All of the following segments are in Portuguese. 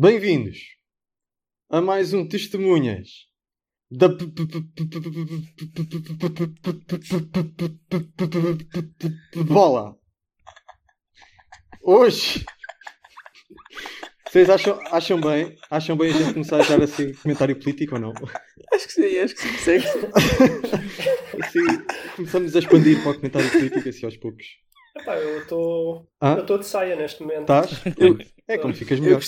Bem-vindos a mais um Testemunhas da bola. Hoje vocês acham, acham bem? Acham bem a gente começar a dar assim comentário político ou não? Acho que sim, acho que sim, segue. assim, começamos a expandir para o comentário político assim aos poucos. Epá, eu estou. Ah? Eu estou de saia neste momento. Estás? Eu- É como ficas Eu melhor.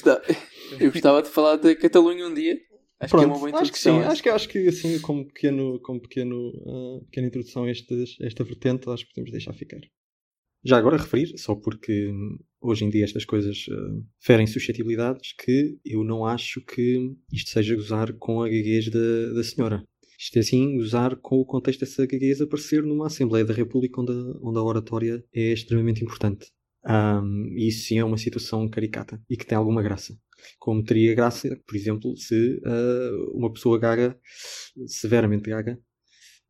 Eu gostava de falar da Catalunha um dia. Acho que é uma Pronto, boa acho que sim, acho que, acho que assim, como, pequeno, como pequeno, ah, pequena introdução a estes- esta vertente, acho que podemos deixar ficar. Já agora referir, só porque hoje em dia estas coisas ah, ferem suscetibilidades, que eu não acho que isto seja gozar com a gaguez da, da senhora. Isto é sim gozar com o contexto dessa gaguez aparecer numa Assembleia da República onde, a- onde a oratória é extremamente importante. Ahm, e isso sim é uma situação caricata e que tem alguma graça. Como teria graça, por exemplo, se ah, uma pessoa gaga, severamente gaga,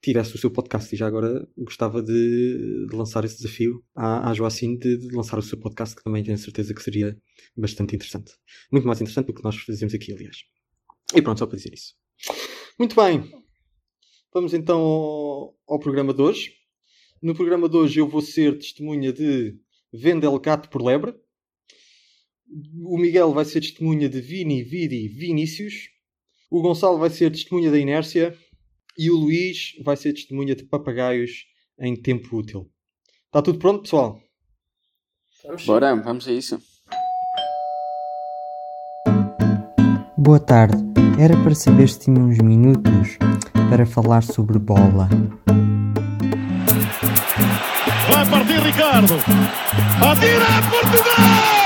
tivesse o seu podcast e já agora gostava de, de lançar esse desafio à, à Joacine de, de lançar o seu podcast, que também tenho certeza que seria bastante interessante. Muito mais interessante do que nós fazemos aqui, aliás. E pronto, só para dizer isso. Muito bem. Vamos então ao, ao programa de hoje. No programa de hoje eu vou ser testemunha de Vendel Gato por Lebre. O Miguel vai ser testemunha de Vini, Vidi, Vinícius. O Gonçalo vai ser testemunha da Inércia. E o Luís vai ser testemunha de papagaios em tempo útil. Está tudo pronto, pessoal? Vamos Bora, vamos a isso. Boa tarde. Era para saber se tinha uns minutos para falar sobre bola. Vai partir Ricardo. Atira Portugal!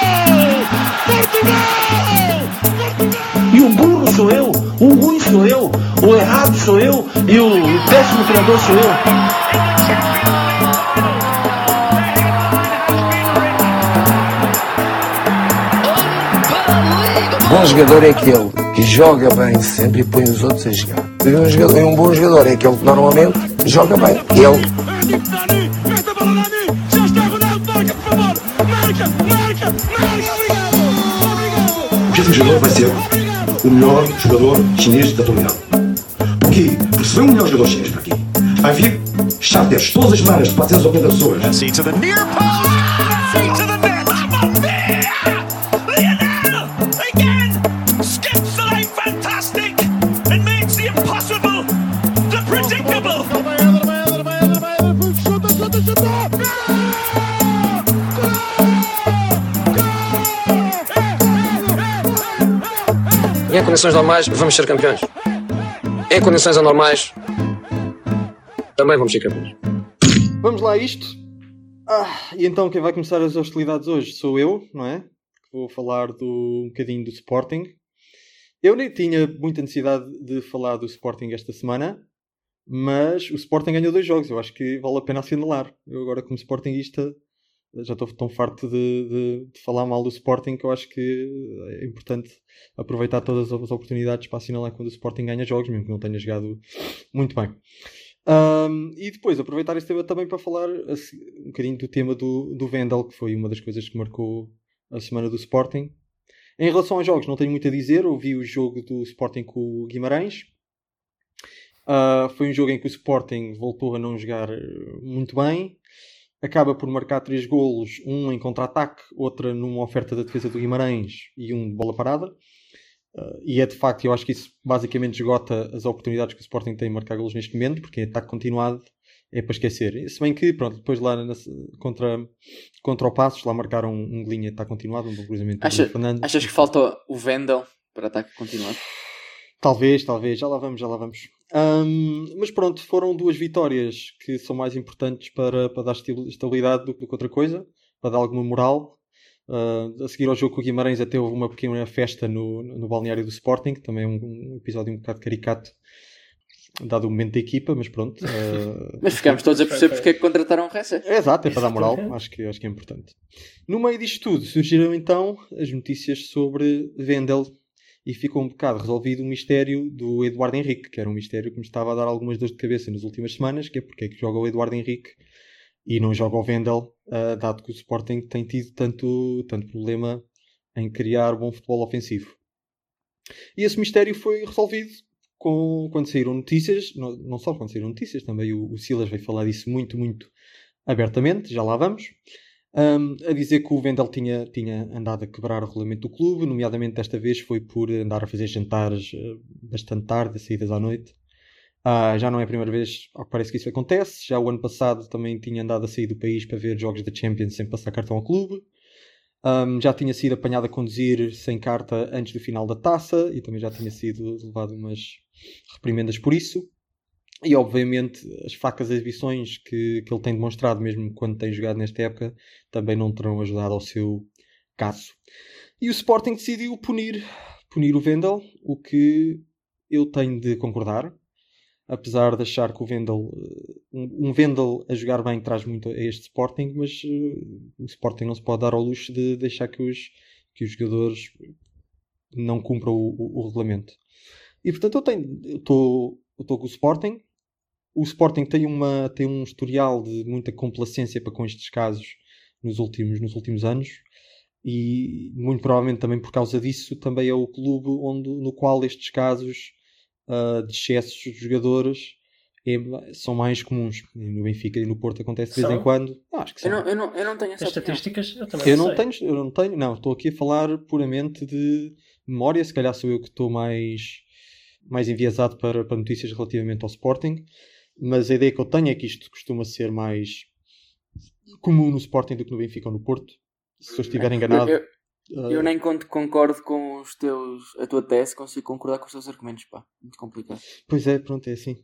E o burro sou eu, o ruim sou eu, o errado sou eu e o péssimo treinador sou eu. Bom jogador é aquele que joga bem sempre e põe os outros a jogar. Um, jogador- um bom jogador é aquele que normalmente joga bem. Ele Obrigado! O próximo jogador vai ser o melhor jogador chinês da atualidade. Porquê? Porque se vem o melhor jogador chinês para aqui, vai vir charters todas as semanas de 480 pessoas. Condições normais vamos ser campeões. Em condições anormais também vamos ser campeões. Vamos lá isto. Ah, e então quem vai começar as hostilidades hoje sou eu, não é? Vou falar do, um bocadinho do Sporting. Eu nem tinha muita necessidade de falar do Sporting esta semana, mas o Sporting ganhou dois jogos. Eu acho que vale a pena assinalar. Eu agora como Sportingista já estou tão farto de, de- de falar mal do Sporting que eu acho que é importante aproveitar todas as oportunidades para assinalar quando o Sporting ganha jogos, mesmo que não tenha jogado muito bem. Um, e depois aproveitar este tema também para falar assim, um bocadinho do tema do, do Vendel, que foi uma das coisas que marcou a semana do Sporting. Em relação aos jogos, não tenho muito a dizer. Ouvi o jogo do Sporting com o Guimarães. Ah, foi um jogo em que o Sporting voltou a não jogar eh, muito bem. Acaba por marcar três golos, um em contra-ataque, outra numa oferta da defesa do Guimarães e um de bola parada. Uh, e é de facto, eu acho que isso basicamente esgota as oportunidades que o Sporting tem de marcar golos neste momento, porque em ataque continuado é para esquecer. Se bem que, pronto, depois lá na- contra, contra o Passos, lá marcaram um, um golinho em ataque continuado, um cruzamento do Acha- Bruno Fernandes. Achas que falta o Vendel para ataque continuado? Talvez, talvez, já lá vamos, já lá vamos. Ahm, mas pronto, foram duas vitórias que são mais importantes para, para dar estabil- estabilidade do que outra coisa, para dar alguma moral. Ah, a seguir ao jogo com o Guimarães até houve uma pequena festa no, no balneário do Sporting, que também é um, um episódio um bocado caricato, dado o momento da equipa, mas pronto. ah, Mas ficámos todos a perceber porque é que contrataram o Ressa. é exato, é para dar moral, Exatamente. acho que, acho que é importante. No meio disto tudo, surgiram então as notícias sobre Vendel e ficou um bocado resolvido o mistério do Eduardo Henrique, que era um mistério que me estava a dar algumas dores de cabeça nas últimas semanas, que é porque é que joga o Eduardo Henrique e não joga o Vendel, ah, dado que o Sporting tem tido tanto, tanto problema em criar bom futebol ofensivo. E esse mistério foi resolvido com, quando saíram notícias, não, não só quando saíram notícias, também o, o Silas veio falar disso muito, muito abertamente, já lá vamos, um, a dizer que o Vendel tinha, tinha andado a quebrar o regulamento do clube, nomeadamente desta vez foi por andar a fazer jantares uh, bastante tarde, saídas à noite. Uh, já não é a primeira vez, que parece que isso acontece. Já o ano passado também tinha andado a sair do país para ver jogos da Champions sem passar cartão ao clube. Um, já tinha sido apanhado a conduzir sem carta antes do final da taça e também já tinha sido levado umas reprimendas por isso. E obviamente as fracas exibições que, que ele tem demonstrado, mesmo quando tem jogado nesta época, também não terão ajudado ao seu caso. E o Sporting decidiu punir, punir o Vendel, o que eu tenho de concordar apesar de achar que o Vendel, eh, um, um Vendel a jogar bem traz muito a este Sporting, mas uh, o Sporting não se pode dar ao luxo de deixar que os, que os jogadores não cumpram o, o, o regulamento. E portanto eu tenho, estou com o Sporting. O Sporting tem, uma, tem um historial de muita complacência para com estes casos nos últimos, nos últimos anos e muito provavelmente também por causa disso também é o clube onde, no qual estes casos uh, de excessos de jogadores é, são mais comuns. No Benfica e no Porto acontece de vez em quando. Ah, acho que Eu não, eu, não, eu não tenho essa As opinião. estatísticas eu também Eu não não sei. tenho, eu não tenho, não, estou aqui a falar puramente de memória, se calhar sou eu que estou mais, mais enviesado para, para notícias relativamente ao Sporting, mas a ideia que eu tenho é que isto costuma ser mais comum no Sporting do que no Benfica ou no Porto. Se eu estiver enganado. Eu, ah, eu nem concordo com os teus, a tua tese, consigo concordar com os teus argumentos, pá. Muito complicado. Pois é, pronto, é assim.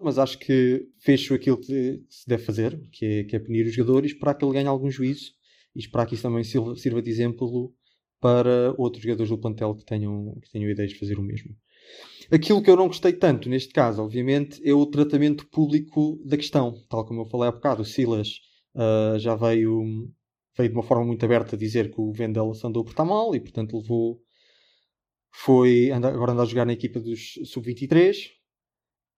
Mas acho que fez aquilo que se deve fazer, que é, que é punir os jogadores, para que ele ganhe algum juízo e esperar que isso também sirva, sirva de exemplo para outros jogadores do plantel que tenham, que tenham ideias de fazer o mesmo. Aquilo que eu não gostei tanto neste caso, obviamente, é o tratamento público da questão. Tal como eu falei há bocado, o Silas ah, já veio, veio de uma forma muito aberta dizer que o Vendel se andou por estar mal e, portanto, levou. Foi agora anda a jogar na equipa dos sub-23.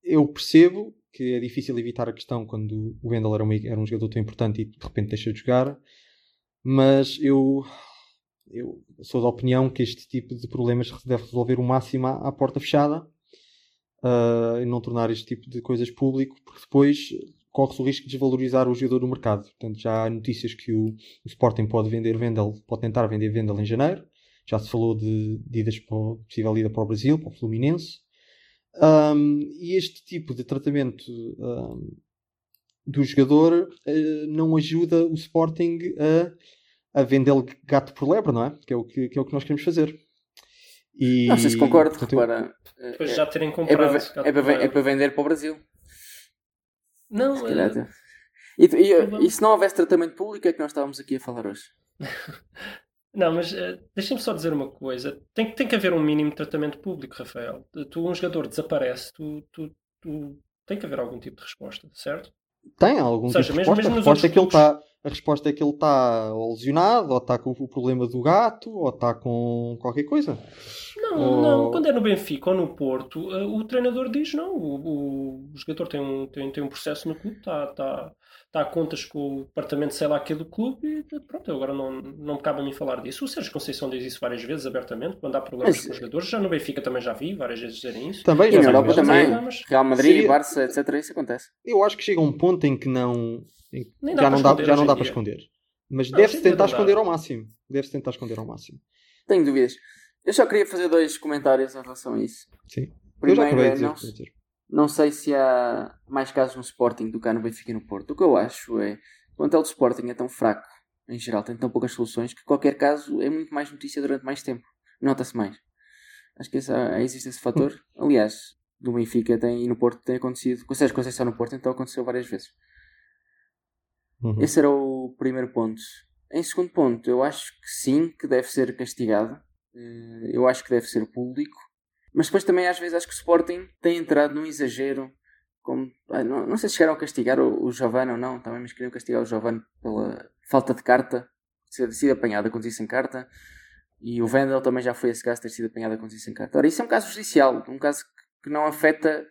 Eu percebo que é difícil evitar a questão quando o Wendel era, era um jogador tão importante e de repente deixa de jogar, mas eu, eu sou da opinião que este tipo de problemas se deve resolver o máximo à, à porta fechada ah, e não tornar este tipo de coisas público, porque depois corre-se o risco de desvalorizar o jogador no mercado. Portanto, já há notícias que o, o Sporting pode vender Vendel, pode tentar vender Vendel em janeiro. Já se falou de, de idas para possível ida para o Brasil, para o Fluminense. Um, e este tipo de tratamento um, do jogador uh, não ajuda o Sporting a, a vender gato por lebre, não é? Que é o que, que, é o que nós queremos fazer. E, Não sei se concordo, portanto, repara. é- Depois é- já terem é, para, comprado. se calhar, é, para, é para vender para o Brasil. Não, Se calhar eh, até. E, e- e se não houvesse tratamento público, é que nós estávamos aqui a falar hoje. Não, mas eh, deixem-me só dizer uma coisa. Tem, que- tem que haver um mínimo de tratamento público, Rafael. Tu, um jogador desaparece, tu, tu, tu- tem que haver algum tipo de resposta, certo? Tem algum Ou seja, tipo de mesmo- resposta. mesmo a, nos resposta é que ele outros tá, a resposta é que ele está lesionado, ou está com o problema do gato, ou está com qualquer coisa. Não, Ou- não. Quando é no Benfica ou no Porto, eh, o treinador diz não. O, o jogador tem um, tem, tem um processo no clube, está tá, tá a contas com o departamento, sei lá, que é do clube e pronto, agora não, não me cabe a mim falar disso. O Sérgio Conceição diz isso várias vezes, abertamente, quando há problemas Mas- com os jogadores. Já no Benfica também já vi várias vezes dizerem isso. Também E já na Europa mas também. problemas. Real Madrid, Seria- Barça, etc. Isso acontece. Eu acho que chega um ponto em que não. em que Nem dá já, não dá, já não dá para esconder. Mas Não, deve-se tentar esconder ao máximo. Deve-se tentar esconder ao máximo. Tenho dúvidas. Eu só queria fazer dois comentários em relação a isso. Sim. eu já Primeiro é, não, dizer. não sei se há mais casos no Sporting do que há no Benfica e no Porto. O que eu acho é o plantel do Sporting é tão fraco, em geral, tem tão poucas soluções, que qualquer caso é muito mais notícia durante mais tempo. Nota-se mais. Acho que esse, existe esse fator. Aliás, do Benfica tem, e no Porto tem acontecido. Com Sérgio Conceição no Porto, então aconteceu várias vezes. Uhum. Esse era o primeiro ponto. Em segundo ponto, eu acho que sim, que deve ser castigado. Eh, Eu acho que deve ser público. Mas depois também às vezes acho que o Sporting tem entrado num exagero. Como, ah, não, não sei se chegaram a castigar o, o Giovanni ou não, também mas queriam castigar o Giovanni pela falta de carta, ter sido apanhado a conduzir sem carta. E o Vendel também já foi esse caso ter sido apanhado a conduzir sem carta. Ora, isso é um caso judicial, um caso que- não afeta,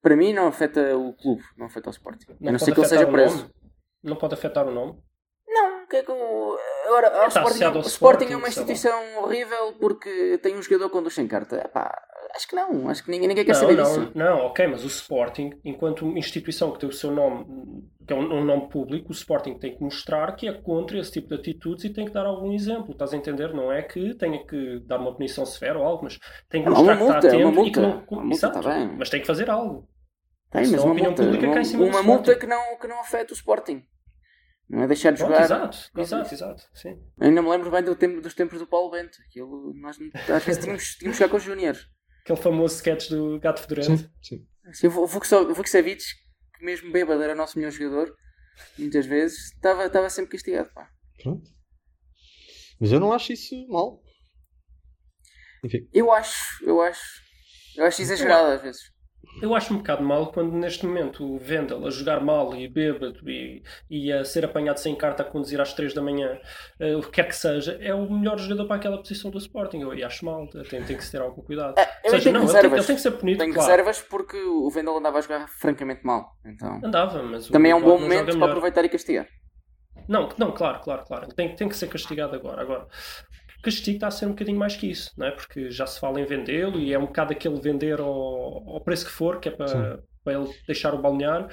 para mim, não afeta o clube, não afeta o Sporting. a não ser que ele seja preso. nome? Não pode afetar o nome? Não, o que é que o- agora, o Está Sporting, o Sporting é Sporting, uma sei lá. instituição horrível porque tem um jogador com duas sem carta. Epá, acho que não, acho que ninguém, ninguém quer Não, saber não, disso. não, ok, mas o Sporting, enquanto instituição que tem o seu nome, que é um, um nome público, o Sporting tem que mostrar que é contra esse tipo de atitudes e tem que dar algum exemplo. Estás a entender? Não é que tenha que dar uma punição severa ou algo, mas tem que Não, mostrar uma que está multa, atento uma e que multa. não. Uma multa, Exato, tá mas tem que fazer algo. Tem, mas uma opinião multa, pública uma, cai em cima do uma multa que não, que não afeta o Sporting. Não é deixar de Pronto, jogar. exato, exato, exato. Sim. Ainda me lembro bem do tempo, dos tempos do Paulo Bento. Aquilo, nós às vezes tínhamos, tínhamos que jogar com os júniores. Aquele famoso sketch do gato fedorento. Sim, sim. Assim, O Vuk- o Vukcevic, que mesmo bêbado era o nosso melhor jogador, muitas vezes, estava, estava sempre castigado. Pá. Pronto. Mas eu não acho isso mal. Enfim. Eu acho, eu acho, eu acho exagerado às vezes. Eu acho um bocado mal quando neste momento o Vendel a jogar mal e bêbado e, e a ser apanhado sem carta a conduzir às 3 da manhã, eh, o que quer que seja, é o melhor jogador para aquela posição do Sporting. Eu acho mal, tem, tem que se ter algum cuidado. É, Ou seja, não, ele tem, reservas. ele tem que ser punido, Tenho claro. reservas porque o Vendel andava a jogar francamente mal. Então, Andava, mas o também é um bom momento para melhor. aproveitar e castigar. Não, não, claro, claro, claro. Tem, tem que ser castigado agora. Agora, castigo está a ser um bocadinho mais que isso, não é? Porque já se fala em vendê-lo e é um bocado aquele vender ao, ao preço que for, que é para, para ele deixar o balneário.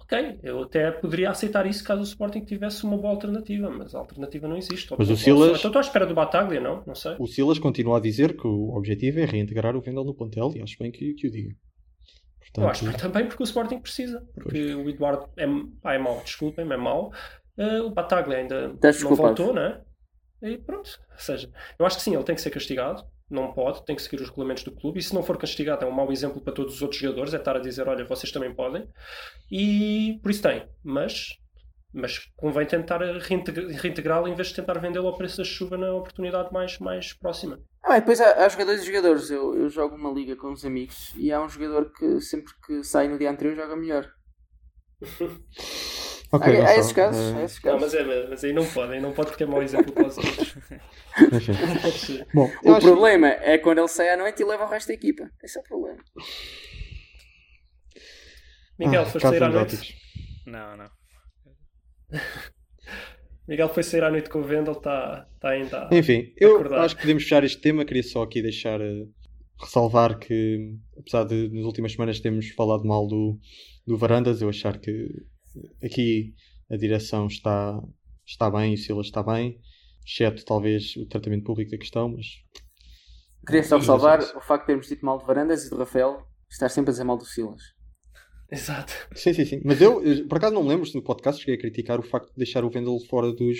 Ok, eu até poderia aceitar isso caso o Sporting tivesse uma boa alternativa, mas a alternativa não existe. Mas o Silas- Então estou à espera do Bataglia, não? Não sei. O Silas continua a dizer que o objetivo é reintegrar o Vendel no plantel e acho bem que, que o diga. Portanto, Eu acho que também porque o Sporting precisa. Porque o Eduardo é, pá, é mau, desculpem, é mau. Eh, o Bataglia ainda não voltou, não é? E pronto. Ou seja, eu acho que sim, ele tem que ser castigado. Não pode, tem que seguir os regulamentos do clube. E se não for castigado, é um mau exemplo para todos os outros jogadores. É estar a dizer: olha, vocês também podem. E por isso tem. Mas, mas convém tentar reintegrá-lo em vez de tentar vendê-lo ao preço da chuva na oportunidade mais, mais próxima. Ah, bem, depois há, há jogadores e jogadores. Eu, eu jogo uma liga com uns amigos e há um jogador que sempre que sai no dia anterior joga melhor. ok, há Gonçalo, esses casos. eh, há esses Não, casos. mas, é, mas aí não pode, aí não pode porque é mau exemplo para os outros. Bom, O acho- problema é quando ele sai à noite e leva o resto da equipa. Esse é o problema. Miguel, Ah, foste sair à noite? Não, não. Miguel foi sair à noite com o Vendel, está tá ainda. Enfim, eu Acordar. acho que podemos fechar este tema. Queria só aqui deixar eh, ressalvar que, apesar de nas últimas semanas termos falado mal do, do Varandas, eu achar que aqui a direção está, está bem e o Silas está bem, exceto talvez o tratamento público da questão, mas Queria só Sim, salvar sim, sim. o facto de termos dito mal de Varandas e do Rafael estar sempre a dizer mal do Silas. Exato. sim, sim, sim. Mas eu, eu, por acaso, não me lembro se no podcast cheguei a criticar o facto de deixar o Vendel fora dos.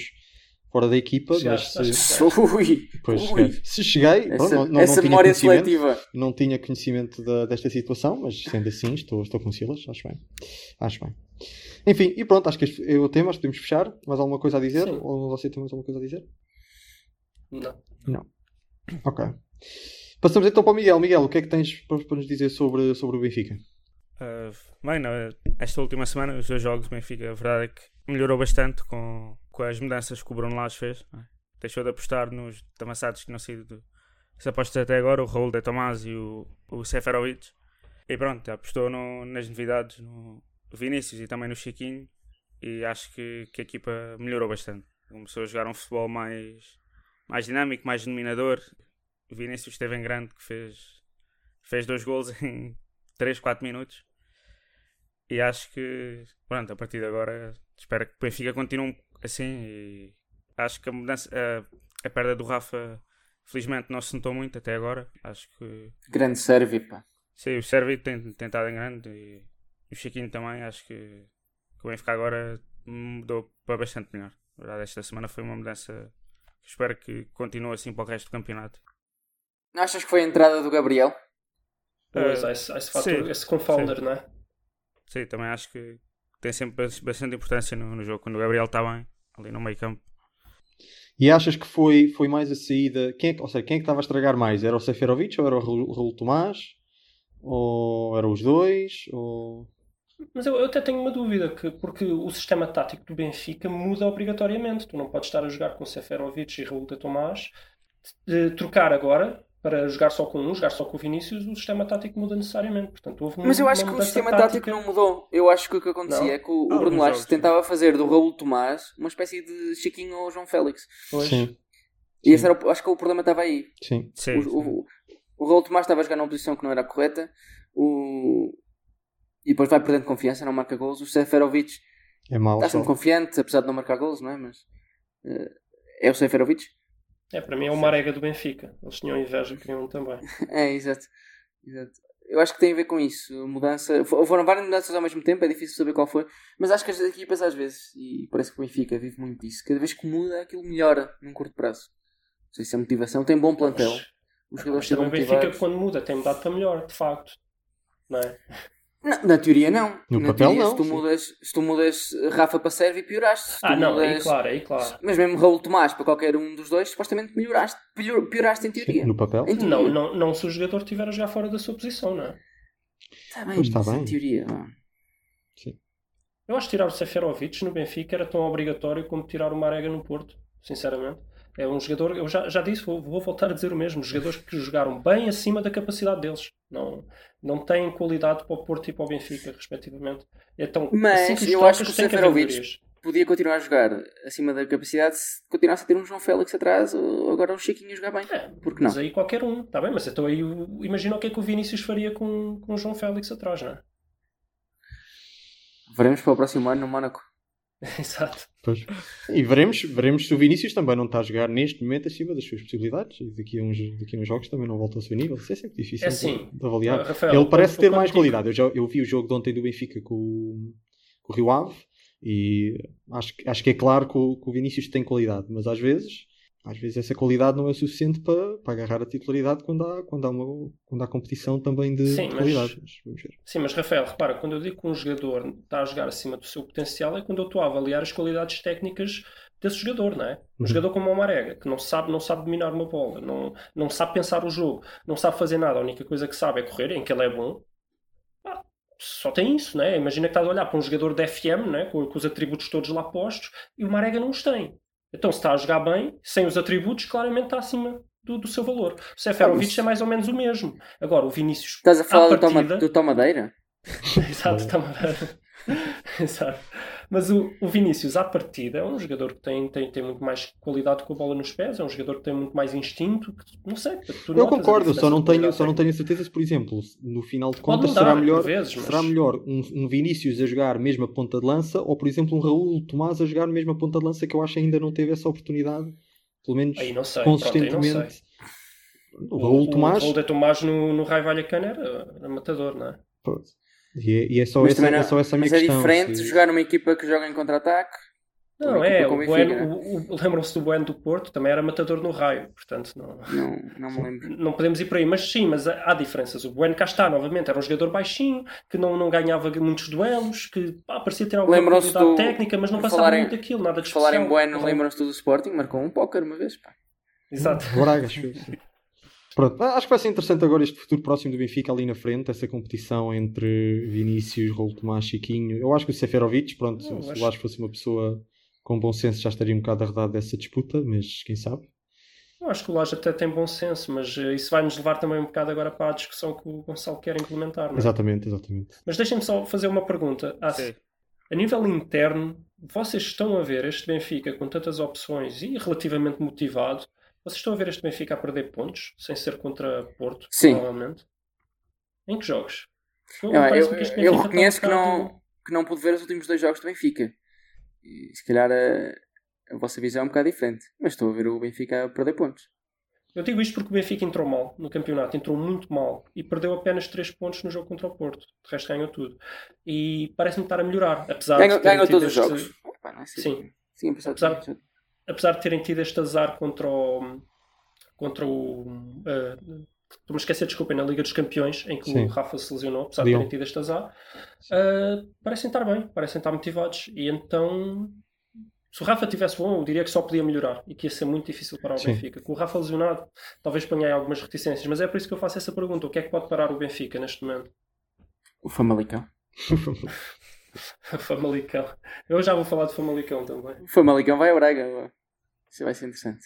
Fora da equipa, Chegaste, mas acho se, que Ui, pois, ui. cheguei. se cheguei, pronto, Essa, não, não, essa não tinha memória conhecimento. seletiva. não tinha conhecimento da- desta situação, mas sendo assim, estou, estou com Silas, acho bem. Acho bem. Enfim, e pronto, acho que este é o tema, acho que podemos fechar. Mais alguma coisa a dizer? Sim. Ou você tem mais alguma coisa a dizer? Não. Ok. Passamos então para o Miguel. Miguel, o que é que tens para, para nos dizer sobre, sobre o Benfica? Uh, bem, não, esta última semana, os dois jogos, o Benfica, a verdade é que melhorou bastante com, com as mudanças que o Bruno Lage fez. não é? Deixou de apostar nos avançados que tinham sido as apostas até agora, o Raul de Tomás e o, o Seferovic. E pronto, apostou no- nas novidades, no Vinícius e também no Chiquinho. E acho que, que a equipa melhorou bastante. Começou a jogar um futebol mais, mais dinâmico, mais dominador. O Vinícius esteve em grande, que fez, fez dois gols em 3, 4 minutos. E acho que, pronto, a partir de agora, espero que o Benfica continue assim. E acho que a mudança, a, a perda do Rafa, felizmente, não se notou muito até agora. Acho que, Grande serve, pá. sim, o Sérvio tem tentado em grande e, o Chiquinho também. Acho que, que o Benfica agora mudou para bastante melhor. A verdade, esta semana foi uma mudança que espero que continue assim para o resto do campeonato. Não achas que foi a entrada do Gabriel? Pois, Uh, há esse, há esse fator, sim, esse confounder, sim. não é? Sim, também acho que tem sempre bas- bastante importância no, no jogo quando o Gabriel está bem, ali no meio campo. E achas que foi, foi mais a saída. Quem é, que- ou seja, quem é que estava a estragar mais? Era o Seferovic ou era o Raul, Tomás? Ou eram os dois? Ou... Mas eu, eu até tenho uma dúvida, que, porque o sistema tático do Benfica muda obrigatoriamente. Tu não podes estar a jogar com Seferovic e Raul de Tomás. Eh, trocar agora, para jogar só com um, jogar só com o Vinícius, o sistema tático muda necessariamente. Portanto, houve Mas eu acho que o sistema tática. tático não mudou. Eu acho que o que acontecia Não? é que o, o Ah, Bruno nos Lage jogos, tentava fazer do Raul Tomás uma espécie de Chiquinho ou João Félix. Pois. Sim, E esse era o- acho que o problema estava aí. sim. Sim, O, o, o Raul Tomás estava a jogar numa posição que não era correta. O... E depois vai perdendo confiança, não marca gols. O Seferovic É mau. está sempre confiante, apesar de não marcar gols, não é? Mas eh, é o Seferovic? É, para mim é o Marega do Benfica. Eles tinham inveja, queriam um também. É, exato. exato. Eu acho que tem a ver com isso. Mudança. fo- Foram várias mudanças ao mesmo tempo, é difícil saber qual foi. Mas acho que as equipas às vezes, e parece que o Benfica vive muito disso, cada vez que muda aquilo melhora num curto prazo. Não sei se é motivação, tem bom plantel. Os jogadores também estão o Benfica, motivados. quando muda, tem mudado para melhor, de facto. Não é? Não, na teoria não. No na papel, teoria, não, Se tu, sim. mudas, se tu mudas Rafa para Sérvio, pioraste. Se tu Ah, não, aí mudas- claro, aí claro. Mas mesmo Raul Tomás para qualquer um dos dois, supostamente melhoraste. Pior- Pioraste em teoria. Sim, no papel. Em teoria. Não, não, não se o jogador estiver a jogar fora da sua posição, não é? Está bem, está em bem. teoria. não. Eu acho que tirar o Seferovic no Benfica era tão obrigatório como tirar o Marega no Porto, sinceramente. É um jogador, eu já, já disse, vou, vou voltar a dizer o mesmo, jogadores que jogaram bem acima da capacidade deles. Não, não têm qualidade para o Porto e para o Benfica, respectivamente. Então, Mas assim eu acho que o melhorias. podia continuar a jogar acima da capacidade se continuasse a ter um João Félix atrás ou agora um Chiquinho a jogar bem. É, Porque não? Mas aí qualquer um, está bem, mas então aí imagina o que é que o Vinícius faria com, com o João Félix atrás, não é? Veremos para o próximo ano no Mónaco. Exato. Pois. E veremos, veremos se o Vinícius também não está a jogar neste momento acima das suas possibilidades e daqui a uns, daqui a uns jogos também não volta ao seu nível. Isso é sempre difícil É de- assim, de avaliar. uh, Rafael, Ele parece ter mais digo- qualidade. Eu, já, eu vi o jogo de ontem do Benfica com, o- com o Rio Ave e acho, que- acho que é claro que o, que o Vinícius tem qualidade, mas às vezes, às vezes essa qualidade não é suficiente para, para agarrar a titularidade quando há, quando há, uma, quando há competição também de, Sim, de qualidade. Mas. Sim, mas Rafael, repara, quando eu digo que um jogador está a jogar acima do seu potencial é quando eu estou a avaliar as qualidades técnicas desse jogador, não é? Um Uhum. jogador como o Marega, que não sabe, não sabe dominar uma bola, não, não sabe pensar o jogo, não sabe fazer nada, a única coisa que sabe é correr, em que ele é bom. Só tem isso, né? Imagina que estás a olhar para um jogador de FM, né? com, com os atributos todos lá postos, e o Marega não os tem. Então, se está a jogar bem, sem os atributos, claramente está acima do, do seu valor. O Seferovic Ah, é mais ou menos o mesmo. Agora, o Vinícius. Estás a falar partida- do Tomadeira? Exato, está Exato. Mas o, o Vinícius, à partida, é um jogador que tem, tem, tem muito mais qualidade com a bola nos pés, é um jogador que tem muito mais instinto. Que, não sei, Eu concordo, só não, tenho, só não tenho certeza se, por exemplo, no final de contas mudar, será melhor, vezes, mas- será melhor um, um Vinícius a jogar mesmo a ponta de lança ou, por exemplo, um Raul Tomás a jogar mesmo a ponta de lança que eu acho que ainda não teve essa oportunidade, pelo menos sei, pronto, consistentemente. sei. O Raul o, Tomás, O Raul de Tomás no, no Raio Vallecano era, era matador, não é? pô, e é, e é só Mas essa, não- é só essa a minha Mas é questão. diferente se- jogar numa equipa que joga em contra-ataque. Não, é, o Bueno, Benfica, o- o- lembram-se do Bueno do Porto, também era matador no Raio, portanto não... Não, não me lembro. não podemos ir por aí, mas sim, mas há há diferenças. O Bueno cá está, novamente, era um jogador baixinho, que não, não ganhava muitos duelos, que pá, parecia ter alguma qualidade do- técnica, mas não passava falar em- muito daquilo, nada de Por falar em especial. Bueno, Não- lembram-se do Sporting? Marcou um póquer uma vez. Pá. Exato. Braga. Pronto, ah, acho que vai ser interessante agora este futuro próximo do Benfica ali na frente, essa competição entre Vinícius, Raul Tomás, Chiquinho. Eu acho que o Seferovic, pronto, Eu se acho- o Lage fosse uma pessoa com bom senso já estaria um bocado arredado dessa disputa, mas quem sabe? Eu acho que o Laje até tem bom senso, mas eh, isso vai nos levar também um bocado agora para a discussão que o Gonçalo quer implementar. Não é? Exatamente, exatamente. Mas deixem-me só fazer uma pergunta. Ah, Sim. a nível interno, vocês estão a ver este Benfica com tantas opções e relativamente motivado? Vocês estão a ver este Benfica a perder pontos, sem ser contra Porto, Sim. provavelmente? Em que jogos? Eu, parece-me eu, que eu Benfica reconheço que não, que não pude ver os últimos dois jogos do Benfica. E se calhar a, a vossa visão é um bocado diferente. Mas estou a ver o Benfica a perder pontos. Eu digo isto porque o Benfica entrou mal no campeonato, entrou muito mal e perdeu apenas 3 pontos no jogo contra o Porto. De resto ganhou tudo. E parece-me estar a melhorar, apesar Ganhou, de ganhou todos os jogos. Não é assim. Sim. Sim, Apesar- de... apesar de terem tido este azar contra o. contra o. eh, Estou-me a esquecer, desculpem, na Liga dos Campeões, em que Sim. o Rafa se lesionou, apesar de Lyon. terem tido este azar, eh, parecem estar bem, parecem estar motivados. E então, se o Rafa tivesse bom, eu diria que só podia melhorar e que ia ser muito difícil para o Sim. Benfica. Com o Rafa lesionado, talvez ponha aí algumas reticências, mas é por isso que eu faço essa pergunta: o que é que pode parar o Benfica neste momento? O Famalicão. Famalicão. Eu já vou falar de Famalicão também. O Famalicão vai a Braga. Isso vai ser interessante.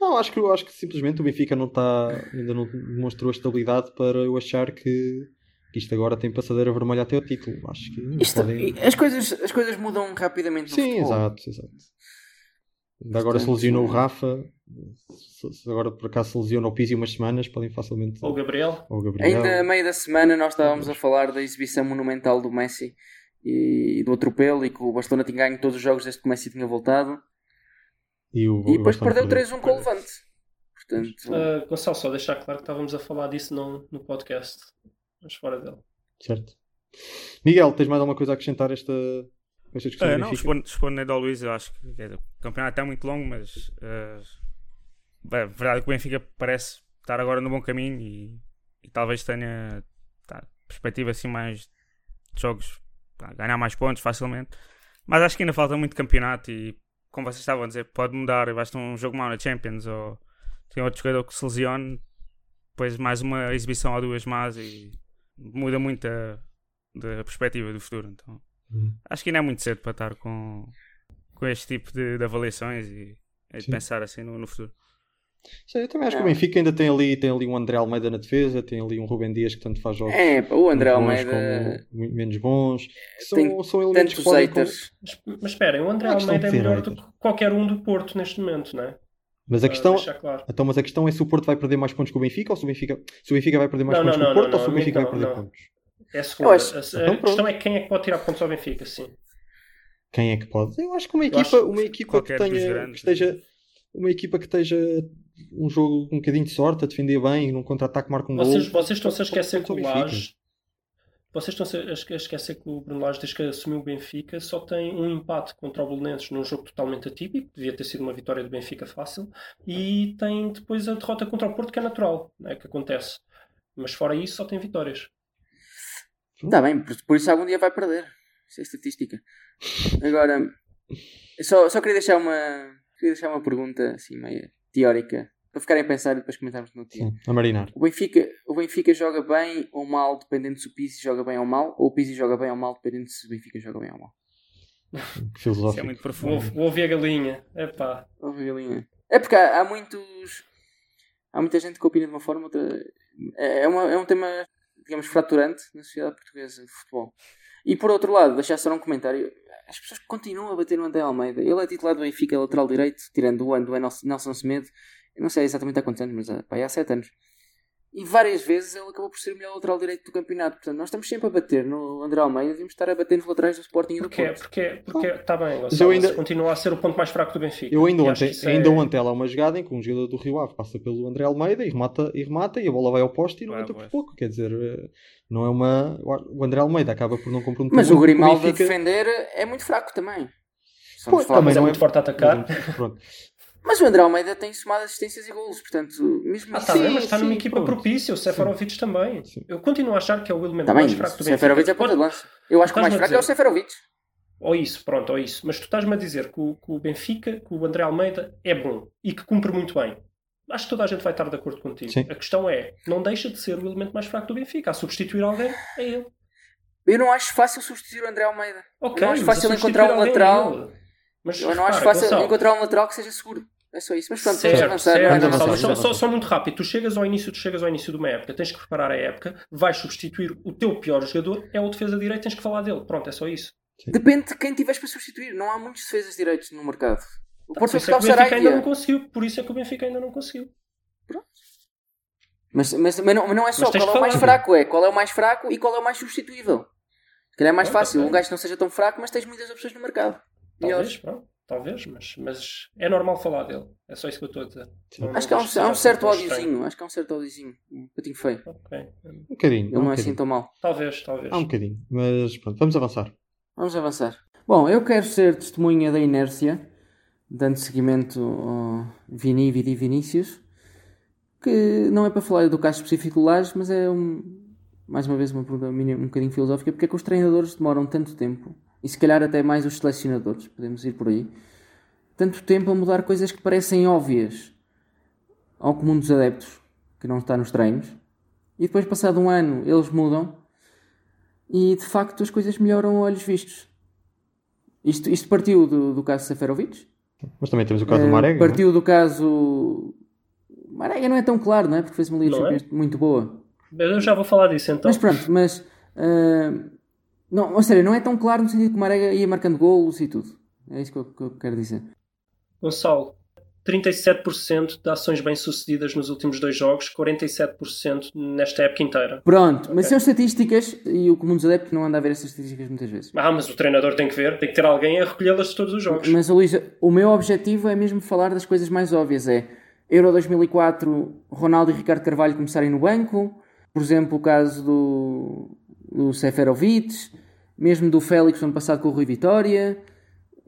Não, acho que, acho que simplesmente o Benfica não está, ainda não demonstrou a estabilidade para eu achar que, que isto agora tem passadeira vermelha até o título. Acho que não Isto- podem- as, coisas, as coisas mudam rapidamente no Sim, futebol. exato, exato. Ainda agora se lesionou o Rafa, se, agora por acaso se lesiona o Pizzi umas semanas, podem facilmente. Ou o Gabriel. Ou o Gabriel. Ainda a meio da semana nós estávamos a falar da exibição monumental do Messi e do atropelo e que o Barcelona tinha ganho todos os jogos desde que o Messi tinha voltado E, o, e depois perdeu 3-1 com o Levante. Portanto, Ah, Gonçalo, só deixar claro que estávamos a falar disso no, no podcast. Mas fora dele. Certo. Miguel, tens mais alguma coisa a acrescentar a esta, a discussão? É, do não, respondo- respondendo ao Luís, eu acho que o campeonato é muito longo, mas eh, é verdade que o Benfica parece estar agora no bom caminho e, e talvez tenha tá, perspectiva assim mais de jogos ganhar mais pontos facilmente. Mas acho que ainda falta muito campeonato e como vocês estavam a dizer, pode mudar, basta um jogo mau na Champions ou tem outro jogador que se lesione, depois mais uma exibição ou duas más e muda muito a, da perspectiva do futuro. Então Hum. acho que ainda é muito cedo para estar com, com este tipo de, de avaliações e, e pensar assim no, no futuro. Sim, eu também acho que o Não. Benfica ainda tem ali, tem ali um André Almeida na defesa, tem ali um Rubem Dias que tanto faz jogos é, o André Almeida como muito menos bons. São, tem são elementos que podem. haters. Mas, mas esperem, o André é questão Almeida é de ser melhor do que qualquer um do Porto neste momento, não é? Mas a Ah, questão, claro. então, mas a questão é se o Porto vai perder mais pontos que o Benfica ou se o Benfica, se o Benfica vai perder mais Não, pontos não, que o Porto não, ou se o Benfica não, vai perder não. pontos. É a segunda. Acho- A, a então questão pronto. é quem é que pode tirar pontos ao Benfica, sim. Quem é que pode? Eu acho que uma equipa, uma que equipa que tenha, que esteja, uma equipa que esteja um jogo com um bocadinho de sorte, a defender bem, num contra-ataque marca um Vocês, gol. vocês estão-se a esquecer que o Benfica. Lage. Vocês estão-se a esquecer que o Bruno Lage, desde que assumiu o Benfica, só tem um empate contra o Belenenses num jogo totalmente atípico, devia ter sido uma vitória do Benfica fácil, e tem depois a derrota contra o Porto, que é natural, né, que acontece. Mas fora isso, só tem vitórias. Está bem, por, por isso algum dia vai perder. Isso é estatística. Agora, só, só queria deixar uma queria deixar uma pergunta assim meio teórica para ficarem a pensar e depois comentarmos no dia. Sim, a marinar. O Benfica, o Benfica joga bem ou mal dependendo se o Pizzi joga bem ou mal, ou o Pizzi joga bem ou mal dependendo se o Benfica joga bem ou mal. Que Isso é filosófico. muito profundo. vou ouvir a galinha. Epá. Ó, galinha. É porque há, há muitos. Há muita gente que opina de uma forma, outra. É, é, uma- é um tema, digamos, fraturante na sociedade portuguesa de futebol. E por outro lado, deixar só um comentário. As pessoas continuam a bater no André Almeida. Ele é titular do Benfica, lateral direito, tirando o ano do Nelson Semedo. Não sei exatamente há quantos anos, mas ah, pá, há 7 anos. E várias vezes ele acabou por ser o melhor lateral direito do campeonato. Portanto, nós estamos sempre a bater no André Almeida. Devíamos estar a bater nos laterais do Sporting e do Porque, Porto. porque, porque está bem, eu Gonçalo, ainda- continua a ser o ponto mais fraco do Benfica. Eu ainda ontem, isso é- ainda ontem há lá uma jogada em que um jogador do Rio Ave passa pelo André Almeida e remata e, remata, e a bola vai ao poste e não Vai, entra por pouco. Quer dizer, eh, não é uma. O André Almeida acaba por não comprometer Mas o Grimaldo a defender é muito fraco também. Pois, também é não muito forte a atacar. Pronto. Mas o André Almeida tem somado assistências e golos, portanto, mesmo Ah, assim. tá bem, mas Sim, está numa sim, equipa pronto. propícia, o Seferovic também. Sim. Eu continuo a achar que é o elemento Está bem, mais fraco o do Benfica. Seferovic é ponta de lança. Eu acho que o mais fraco é o dizer- Seferovic. Ou isso, pronto, ou isso. Mas tu estás-me a dizer que o, que o Benfica, que o André Almeida é bom e que cumpre muito bem. Acho que toda a gente vai estar de acordo contigo. Sim. A questão é, não deixa de ser o elemento mais fraco do Benfica. A substituir alguém é ele. Eu não acho fácil substituir o André Almeida. Ok, Eu não acho fácil encontrar um é lateral. Mas, Eu não acho fácil Gonçalo, encontrar um lateral que seja seguro. É só isso. Mas pronto, vamos Certo, avançar. certo, não Vamos avançar, só, só, só muito rápido. Tu chegas ao início, tu chegas ao início de uma época, tens que preparar a época, vais substituir o teu pior jogador, é o defesa direito, tens que falar dele. Pronto, é só isso. Depende de quem tiveres para substituir. Não há muitos defesas direitos no mercado. O Por Porto isso é que o Benfica ainda não conseguiu. Por isso é que o Benfica ainda não conseguiu. Mas, mas, mas, não, mas não é só qual é o mais fraco, é qual é o mais fraco e qual é o mais substituível. Se calhar é mais Pronto, fácil ok. um gajo não seja tão fraco, mas tens muitas opções no mercado. Talvez, Melhores. pronto, talvez, mas, mas é normal falar dele. É só isso que eu estou a dizer. Não- Acho que há um, há um certo ódiozinho. Acho que há um certo ódiozinho. Um patinho feio. Ok. Um bocadinho. Ele um não é assim bocadinho. tão mau. Talvez, talvez. Há um bocadinho. Mas pronto, vamos avançar. Vamos avançar. Bom, eu quero ser testemunha da inércia, dando seguimento ao Vini, Vidi Vinícius, que não é para falar do caso específico do Lages, mas é um, mais uma vez uma pergunta um bocadinho filosófica, porque é que os treinadores demoram tanto tempo, e se calhar até mais os selecionadores, podemos ir por aí, tanto tempo a mudar coisas que parecem óbvias ao comum dos adeptos, que não está nos treinos, e depois passado um ano eles mudam e de facto as coisas melhoram a olhos vistos. Isto, isto partiu do, do caso Seferovic, Mas também temos o caso do eh, Marega. não é? partiu do caso Marega não é tão claro, não é? Porque fez uma Liga é? Muito boa. Eu já vou falar disso então. Mas pronto, mas. ah, não, ou seja, não é tão claro no sentido que o Marega ia marcando golos e tudo. É isso que eu, que eu quero dizer. Gonçalo, 37% de ações bem-sucedidas nos últimos dois jogos, 47% nesta época inteira. Pronto, mas são estatísticas e o comum dos adeptos não anda a ver essas estatísticas muitas vezes. Ah, mas o treinador tem que ver, tem que ter alguém a recolhê-las de todos os jogos. Mas, Luís, o meu objetivo é mesmo falar das coisas mais óbvias. É Euro 2004, Ronaldo e Ricardo Carvalho começarem no banco. Por exemplo, o caso do, do Seferovic. Mesmo do Félix no ano passado com o Rui Vitória.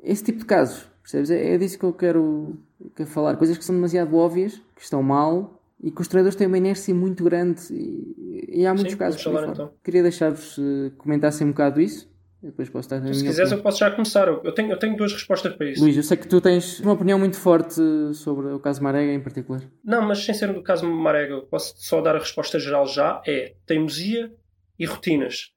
Esse tipo de casos. Percebes? É, é disso que eu quero, quero falar. Coisas que são demasiado óbvias, que estão mal. E que os treinadores têm uma inércia muito grande. E, e há muitos Sim, casos. falar então. Queria deixar-vos eh, comentassem um bocado isso. Depois posso estar Se quiseres, opinião. eu posso já começar. Eu tenho, eu tenho duas respostas para isso. Luís, eu sei que tu tens uma opinião muito forte sobre o caso Marega em particular. Não, mas sem ser do caso Marega, eu posso só dar a resposta geral já. É teimosia e rotinas.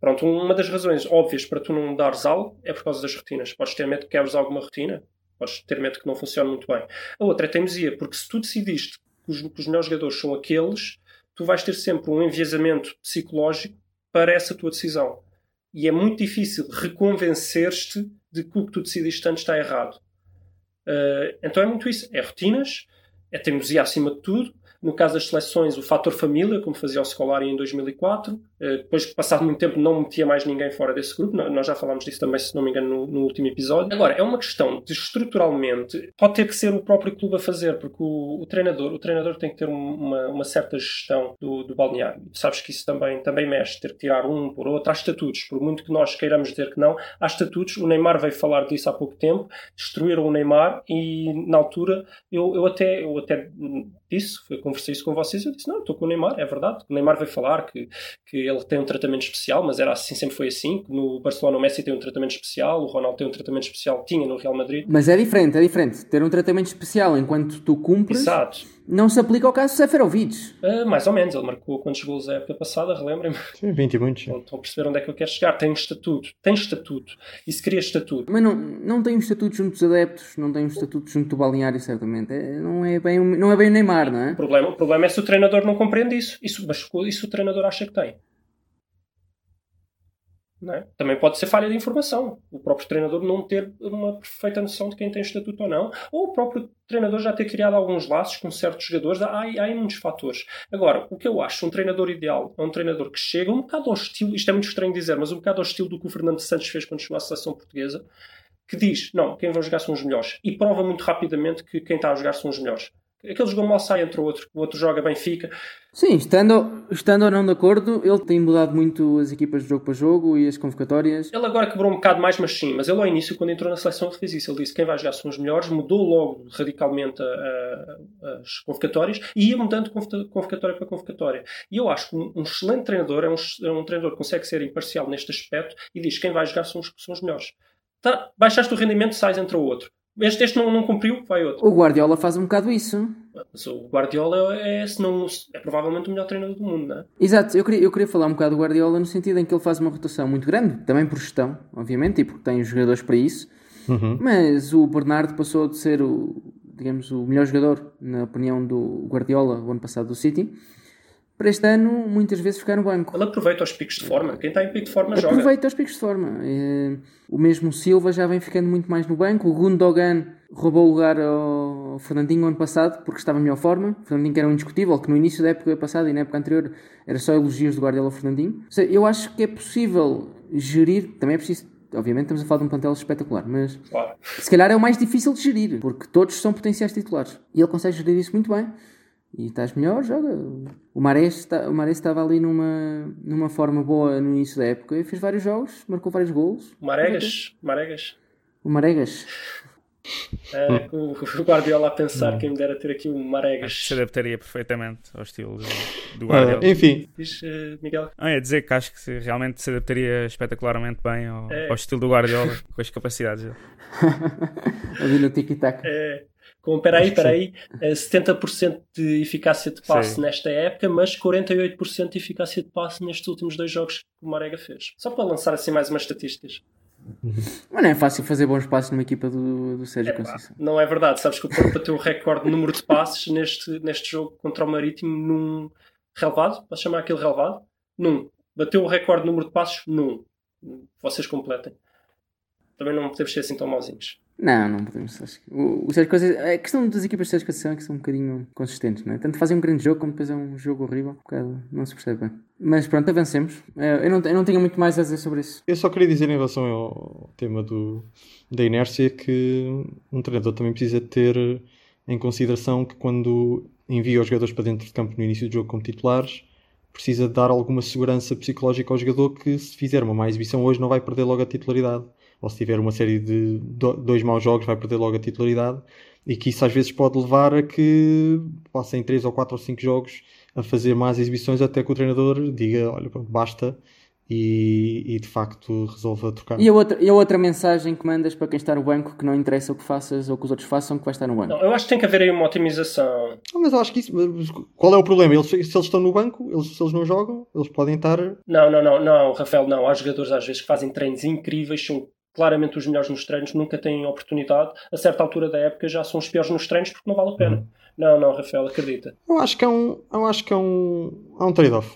Pronto, uma das razões óbvias para tu não dares algo é por causa das rotinas. Podes ter medo que quebres alguma rotina, podes ter medo que não funcione muito bem. A outra é teimosia, porque se tu decidiste que os, que os melhores jogadores são aqueles, tu vais ter sempre um enviesamento psicológico para essa tua decisão. E é muito difícil reconvencer-te de que o que tu decidiste antes está errado. Uh, então é muito isso. É rotinas, é teimosia acima de tudo. No caso das seleções, o fator família, como fazia o Scolari em 2004. Uh, depois, passado muito tempo, não metia mais ninguém fora desse grupo. Nós já falámos disso também, se não me engano, no, no último episódio. Agora, é uma questão de estruturalmente, pode ter que ser o próprio clube a fazer, porque o, o treinador, o treinador tem que ter um- uma, uma certa gestão do, do balneário. Sabes que isso também, também mexe, ter que tirar um por outro. Há estatutos, por muito que nós queiramos dizer que não, há estatutos. O Neymar veio falar disso há pouco tempo, destruíram o Neymar e na altura eu, eu até, eu até disse, eu conversei isso com vocês, eu disse, não, estou com o Neymar, é verdade. O Neymar veio falar que, que ele tem um tratamento especial, mas era assim, sempre foi assim. No Barcelona o Messi tem um tratamento especial, o Ronaldo tem um tratamento especial, tinha no Real Madrid. Mas é diferente, é diferente. Ter um tratamento especial enquanto tu cumpres Exato. Não se aplica ao caso Seferovic. Ah, mais ou menos, ele marcou quantos gols a época passada, relembrem-me. Sim, 20 e muitos. Não Estão a perceber onde é que eu quero chegar. Tem estatuto, tem estatuto. E se queria estatuto, Mas não, não tem um estatuto junto dos adeptos, não tem um estatuto junto do balneário, certamente. É- não, é bem, o- não é bem o Neymar, não é? o problema, o problema é se o treinador não compreende isso. isso mas isso o treinador acha que tem. Não é? Também pode ser falha de informação. O próprio treinador não ter uma perfeita noção de quem tem estatuto ou não. Ou o próprio treinador já ter criado alguns laços com certos jogadores. Há, há muitos fatores. Agora, o que eu acho, um treinador ideal é um treinador que chega um bocado ao estilo, isto é muito estranho dizer, mas um bocado ao estilo do que o Fernando Santos fez quando chegou à seleção portuguesa, que diz, não, quem vão jogar são os melhores. E prova muito rapidamente que quem está a jogar são os melhores. Aquele jogou mal sai entre o outro, o outro joga bem fica. Sim, estando, estando ou não de acordo, ele tem mudado muito as equipas de jogo para jogo e as convocatórias. Ele agora quebrou um bocado mais, mas sim. Mas ele ao início, quando entrou na seleção, ele fez isso. Ele disse que quem vai jogar são os melhores, mudou logo radicalmente a- a- as convocatórias e ia mudando convocatória para convocatória. E eu acho que um, um excelente treinador é um, é um treinador que consegue ser imparcial neste aspecto e diz que quem vai jogar são os, são os melhores. Tá, baixaste o rendimento, sais entre o outro. Este, este não, não cumpriu, vai outro. O Guardiola faz um bocado isso. Mas o Guardiola é, se não, é provavelmente o melhor treinador do mundo, não é? Exato, eu queria, eu queria falar um bocado do Guardiola no sentido em que ele faz uma rotação muito grande, também por gestão, obviamente, e porque tem os jogadores para isso. Uhum. Mas o Bernardo passou de ser o, digamos, o melhor jogador, na opinião do Guardiola, o ano passado do City, para este ano muitas vezes ficar no banco. Ele aproveita os picos de forma. Quem está em pico de forma joga. Aproveita os picos de forma. Eh, O mesmo Silva já vem ficando muito mais no banco. O Gundogan roubou o lugar ao Fernandinho ano passado porque estava em melhor forma. O Fernandinho que era um indiscutível, que no início da época passada e na época anterior era só elogios do Guardiola ao Fernandinho. Seja, eu acho que é possível gerir, também é preciso, obviamente estamos a falar de um plantel espetacular, mas Claro. se calhar é o mais difícil de gerir, porque todos são potenciais titulares. E ele consegue gerir isso muito bem. E estás melhor, joga. O Mares, está, o Mares estava ali numa, numa forma boa no início da época e fez vários jogos, marcou vários golos. Maregas, Maregas. O Maregas. É, o, o Guardiola a pensar quem me dera ter aqui um Maregas. Se adaptaria perfeitamente ao estilo do, do Ah, Guardiola. enfim, Diz, eh, Miguel. Ah, é dizer que acho que se- realmente se adaptaria espetacularmente bem ao, É. ao estilo do Guardiola, com as capacidades dele. ali no tiki-taka. É, com, peraí, peraí, eh, 70% de eficácia de passe Sim. nesta época, mas 48% de eficácia de passe nestes últimos dois jogos que o Marega fez. Só para lançar assim mais umas estatísticas. Mas não é fácil fazer bons passos numa equipa do, do Sérgio Epá, Conceição. não é verdade. Sabes que o Porto bateu o recorde de número de passes neste, neste jogo contra o Marítimo num relevado. Posso chamar aquilo relevado? Num. Bateu o recorde de número de passos num. Vocês completem. Também não podemos ser assim tão mauzinhos. Não, não podemos. Acho que o, o Sérgio Conceição, a questão das equipas de Sérgio Conceição é que são um bocadinho consistentes, não é? Tanto fazem um grande jogo como depois é um jogo horrível. Um não se percebe bem. Mas pronto, avancemos. Eh, Eu não, eu não tenho muito mais a dizer sobre isso. Eu só queria dizer em relação ao tema do, da inércia que um treinador também precisa ter em consideração que quando envia os jogadores para dentro de campo no início do jogo como titulares, precisa dar alguma segurança psicológica ao jogador que se fizer uma má exibição hoje não vai perder logo a titularidade. Ou se tiver uma série de do- dois maus jogos vai perder logo a titularidade e que isso às vezes pode levar a que passem 3 ou 4 ou 5 jogos a fazer más exibições até que o treinador diga, olha, pronto, basta e, e, de facto resolva trocar. E a, outra, e a outra mensagem que mandas para quem está no banco que não interessa o que faças ou que os outros façam, que vai estar no banco? Não, eu acho que tem que haver aí uma otimização. Ah, mas eu acho que isso. Qual é o problema? Eles, se eles estão no banco, eles, se eles não jogam, eles podem estar. Não, não, não, não, Rafael, não. Há jogadores às vezes que fazem treinos incríveis, são claramente os melhores nos treinos, nunca têm oportunidade. A certa altura da época já são os piores nos treinos porque não vale a pena. Não, não, Rafael, acredita. Eu acho que é um. Eu acho que é um. Há um trade-off.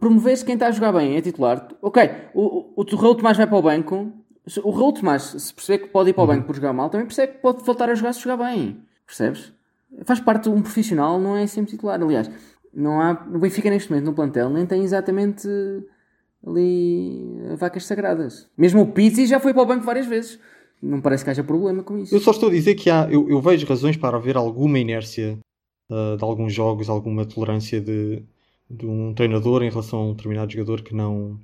Promover-se quem está a jogar bem é titular. Ok, o, o, o Raul Tomás vai para o banco. O Raul Tomás, se perceber que pode ir para o banco por jogar mal, também percebe que pode voltar a jogar se jogar bem. Percebes? Faz parte de um profissional, não é sempre titular. Aliás, não há, o Benfica neste momento no plantel nem tem exatamente ali vacas sagradas. Mesmo o Pizzi já foi para o banco várias vezes. Não parece que haja problema com isso. Eu só estou a dizer que há. Eu, eu vejo razões para haver alguma inércia ah, de alguns jogos, alguma tolerância de, de um treinador em relação a um determinado jogador que não.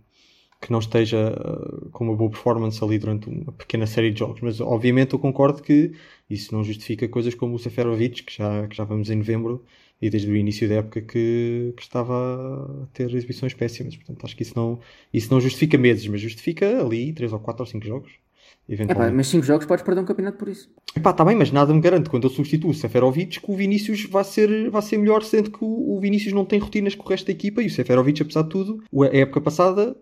Que não esteja ah, com uma boa performance ali durante uma pequena série de jogos, mas obviamente eu concordo que isso não justifica coisas como o Seferovic, que já, que já vamos em novembro, e desde o início da época que, que estava a ter exibições péssimas. Portanto, acho que isso não, isso não justifica meses, mas justifica ali 3 ou 4 ou 5 jogos. Epá, Eventualmente. mas 5 jogos podes perder um campeonato por isso. Epá, tá bem, mas nada me garante quando eu substituo o Seferovic que o Vinícius vai ser, vai ser melhor, sendo que o, o Vinícius não tem rotinas com o resto da equipa e o Seferovic, apesar de tudo, a época passada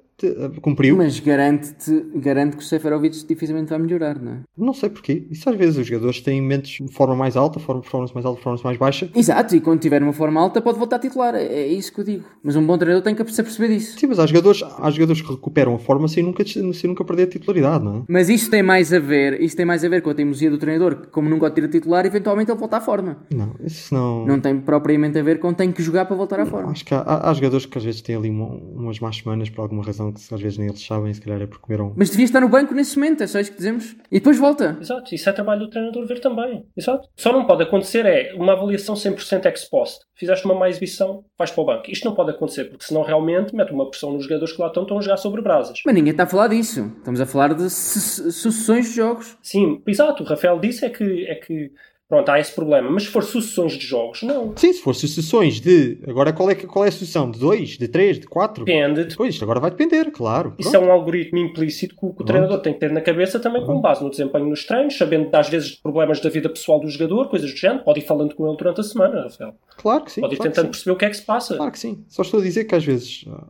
cumpriu. Mas garante-te garante que o Seferovic dificilmente vai melhorar, não é? Não sei porquê. Isso às vezes os jogadores têm mentes de forma mais alta, forma performance mais alta, performance mais baixa. Exato, e quando tiver uma forma alta pode voltar a titular, é, é isso que eu digo. Mas um bom treinador tem que se perceber disso. Sim, mas há jogadores, há jogadores que recuperam a forma sem nunca, sem nunca perder a titularidade, não é? Mas isso tem mais a ver, isso tem mais a ver com a teimosia do treinador, que como nunca o tira titular, eventualmente ele volta à forma. Não, isso não. Não tem propriamente a ver com tem que jogar para voltar à forma. Acho que há, há- há jogadores que às vezes têm ali uma- umas más semanas por alguma razão que às vezes nem eles sabem, se calhar é porque comeram. Mas devia estar no banco nesse momento, é só isso que dizemos. E depois volta. Exato, isso é trabalho do treinador ver também. Exato. Só não pode acontecer é uma avaliação 100% ex post. Fizeste uma má exibição, vais para o banco. Isto não pode acontecer, porque senão realmente mete uma pressão nos jogadores que lá estão, estão a jogar sobre brasas. Mas ninguém está a falar disso. Estamos a falar de su- sucessões de jogos. Sim, exato. O Rafael disse é que, é que pronto, há esse problema. Mas se for sucessões de jogos, não. Sim, se for sucessões de. Agora qual é, qual é a sucessão? De 2, de 3, de 4? Depende. de- Pois, isto agora vai depender, claro. Isso Pronto. é um algoritmo implícito que o, que o treinador tem que ter na cabeça também com base no desempenho nos treinos, sabendo às vezes de problemas da vida pessoal do jogador, coisas do género. Pode ir falando com ele durante a semana, Rafael. Claro que sim. Pode ir claro tentando perceber o que é que se passa. Claro que sim. Só estou a dizer que às vezes ah,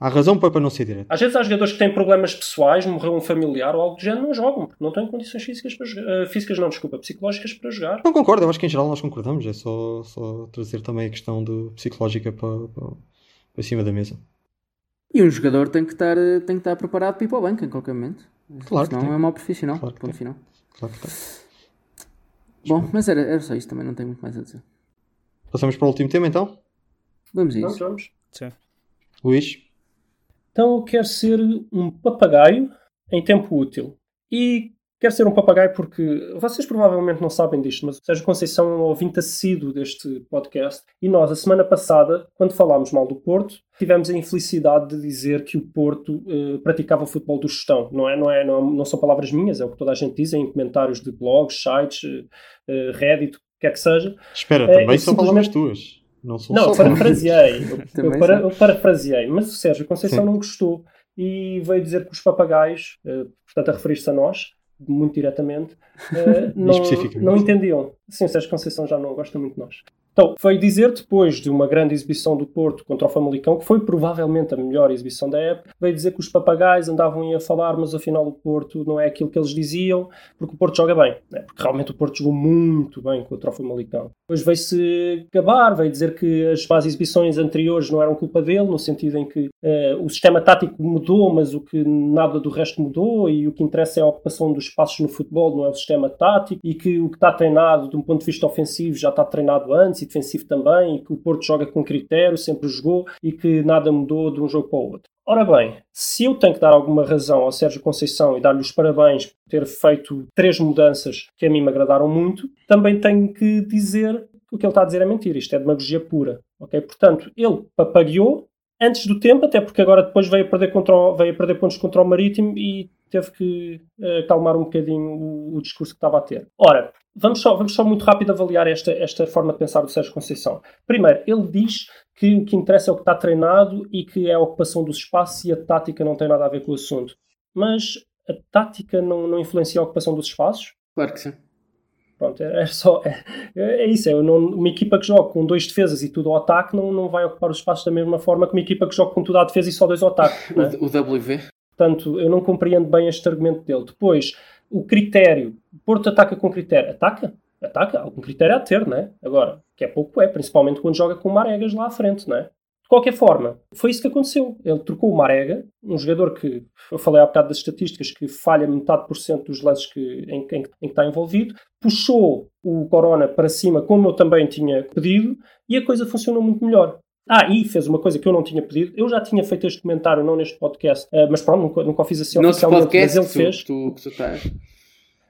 há razão para, não ser direto. Às vezes há jogadores que têm problemas pessoais, morreu um familiar ou algo do género, não jogam, porque não têm condições físicas para jogar. eh, físicas não, desculpa, psicológicas para jogar. Não concordo, eu acho que em geral nós concordamos. É só, só trazer também a questão do psicológica para, para, para cima da mesa. E um jogador tem que estar, eh, tem que estar preparado para ir para o banco em qualquer momento. Claro que Senão tem. é mau profissional. Claro que ponto tem. final. Claro que tá. Bom, mas era, era só isso, também não tenho muito mais a dizer. Passamos para o último tema então. Vamos a Vamos, isso. vamos. Sim. Luís. Então eu quero ser um papagaio em tempo útil. E quero ser um papagaio porque vocês provavelmente não sabem disto, mas o Sérgio Conceição é um ouvinte assíduo deste podcast. E nós, a semana passada, quando falámos mal do Porto, tivemos a infelicidade de dizer que o Porto eh, praticava o futebol do gestão. Não, é, não, é, não, não são palavras minhas, é o que toda a gente diz em comentários de blogs, sites, eh, eh, Reddit, o que quer que seja. Espera, É, também eu são palavras tuas. Não são Não, só parafraseei. Eu, eu, para, eu parafraseei. Mas o Sérgio Conceição Sim. não gostou e veio dizer que os papagaios, eh, portanto a referir-se a nós, muito diretamente, eh, não, Especificamente. não entendiam. Sim, o Sérgio Conceição já não gosta muito de nós. Então, veio dizer, depois de uma grande exibição do Porto contra o Famalicão, que foi provavelmente a melhor exibição da época, veio dizer que os papagaios andavam a falar, mas afinal o Porto não é aquilo que eles diziam, porque o Porto joga bem. Né? Porque realmente o Porto jogou muito bem contra o Famalicão. Depois veio-se gabar, veio dizer que as más exibições anteriores não eram culpa dele, no sentido em que uh, o sistema tático mudou, mas o que nada do resto mudou, e o que interessa é a ocupação dos espaços no futebol, não é o sistema tático, e que o que está treinado de um ponto de vista ofensivo já está treinado antes, defensivo também, e que o Porto joga com critério, sempre jogou e que nada mudou de um jogo para o outro. Ora bem, se eu tenho que dar alguma razão ao Sérgio Conceição e dar-lhe os parabéns por ter feito três mudanças que a mim me agradaram muito, também tenho que dizer que o que ele está a dizer é mentira. Isto é demagogia pura. ok? Portanto, ele papagueou antes do tempo, até porque agora depois veio a perder, contra o, veio perder pontos contra o Marítimo e teve que uh, acalmar um bocadinho o, o, discurso que estava a ter. Ora, vamos só, vamos só muito rápido avaliar esta, esta forma de pensar do Sérgio Conceição. Primeiro, ele diz que o que interessa é o que está treinado e que é a ocupação dos espaços e a tática não tem nada a ver com o assunto. Mas a tática não, não influencia a ocupação dos espaços? Claro que sim. Pronto, é, só, é, é isso. É, não, uma equipa que joga com dois defesas e tudo ao ataque não, não vai ocupar os espaços da mesma forma que uma equipa que joga com tudo à defesa e só dois ao ataque. o, é? o WV. Portanto, eu não compreendo bem este argumento dele. Depois, o critério. Porto ataca com critério. Ataca? Ataca. Algum critério a ter, né? Agora, que é pouco é, principalmente quando joga com Maregas lá à frente, né? De qualquer forma, foi isso que aconteceu. Ele trocou o Marega, um jogador que, eu falei há bocado das estatísticas, que falha metade por cento dos lances que, em, em, em, que está envolvido, puxou o Corona para cima, como eu também tinha pedido, e a coisa funcionou muito melhor. Ah, e fez uma coisa que eu não tinha pedido. Eu já tinha feito este comentário, não neste podcast, uh, mas pronto, nunca, nunca o fiz assim oficialmente. Podcast, mas ele fez. Tu, tu, tu estás.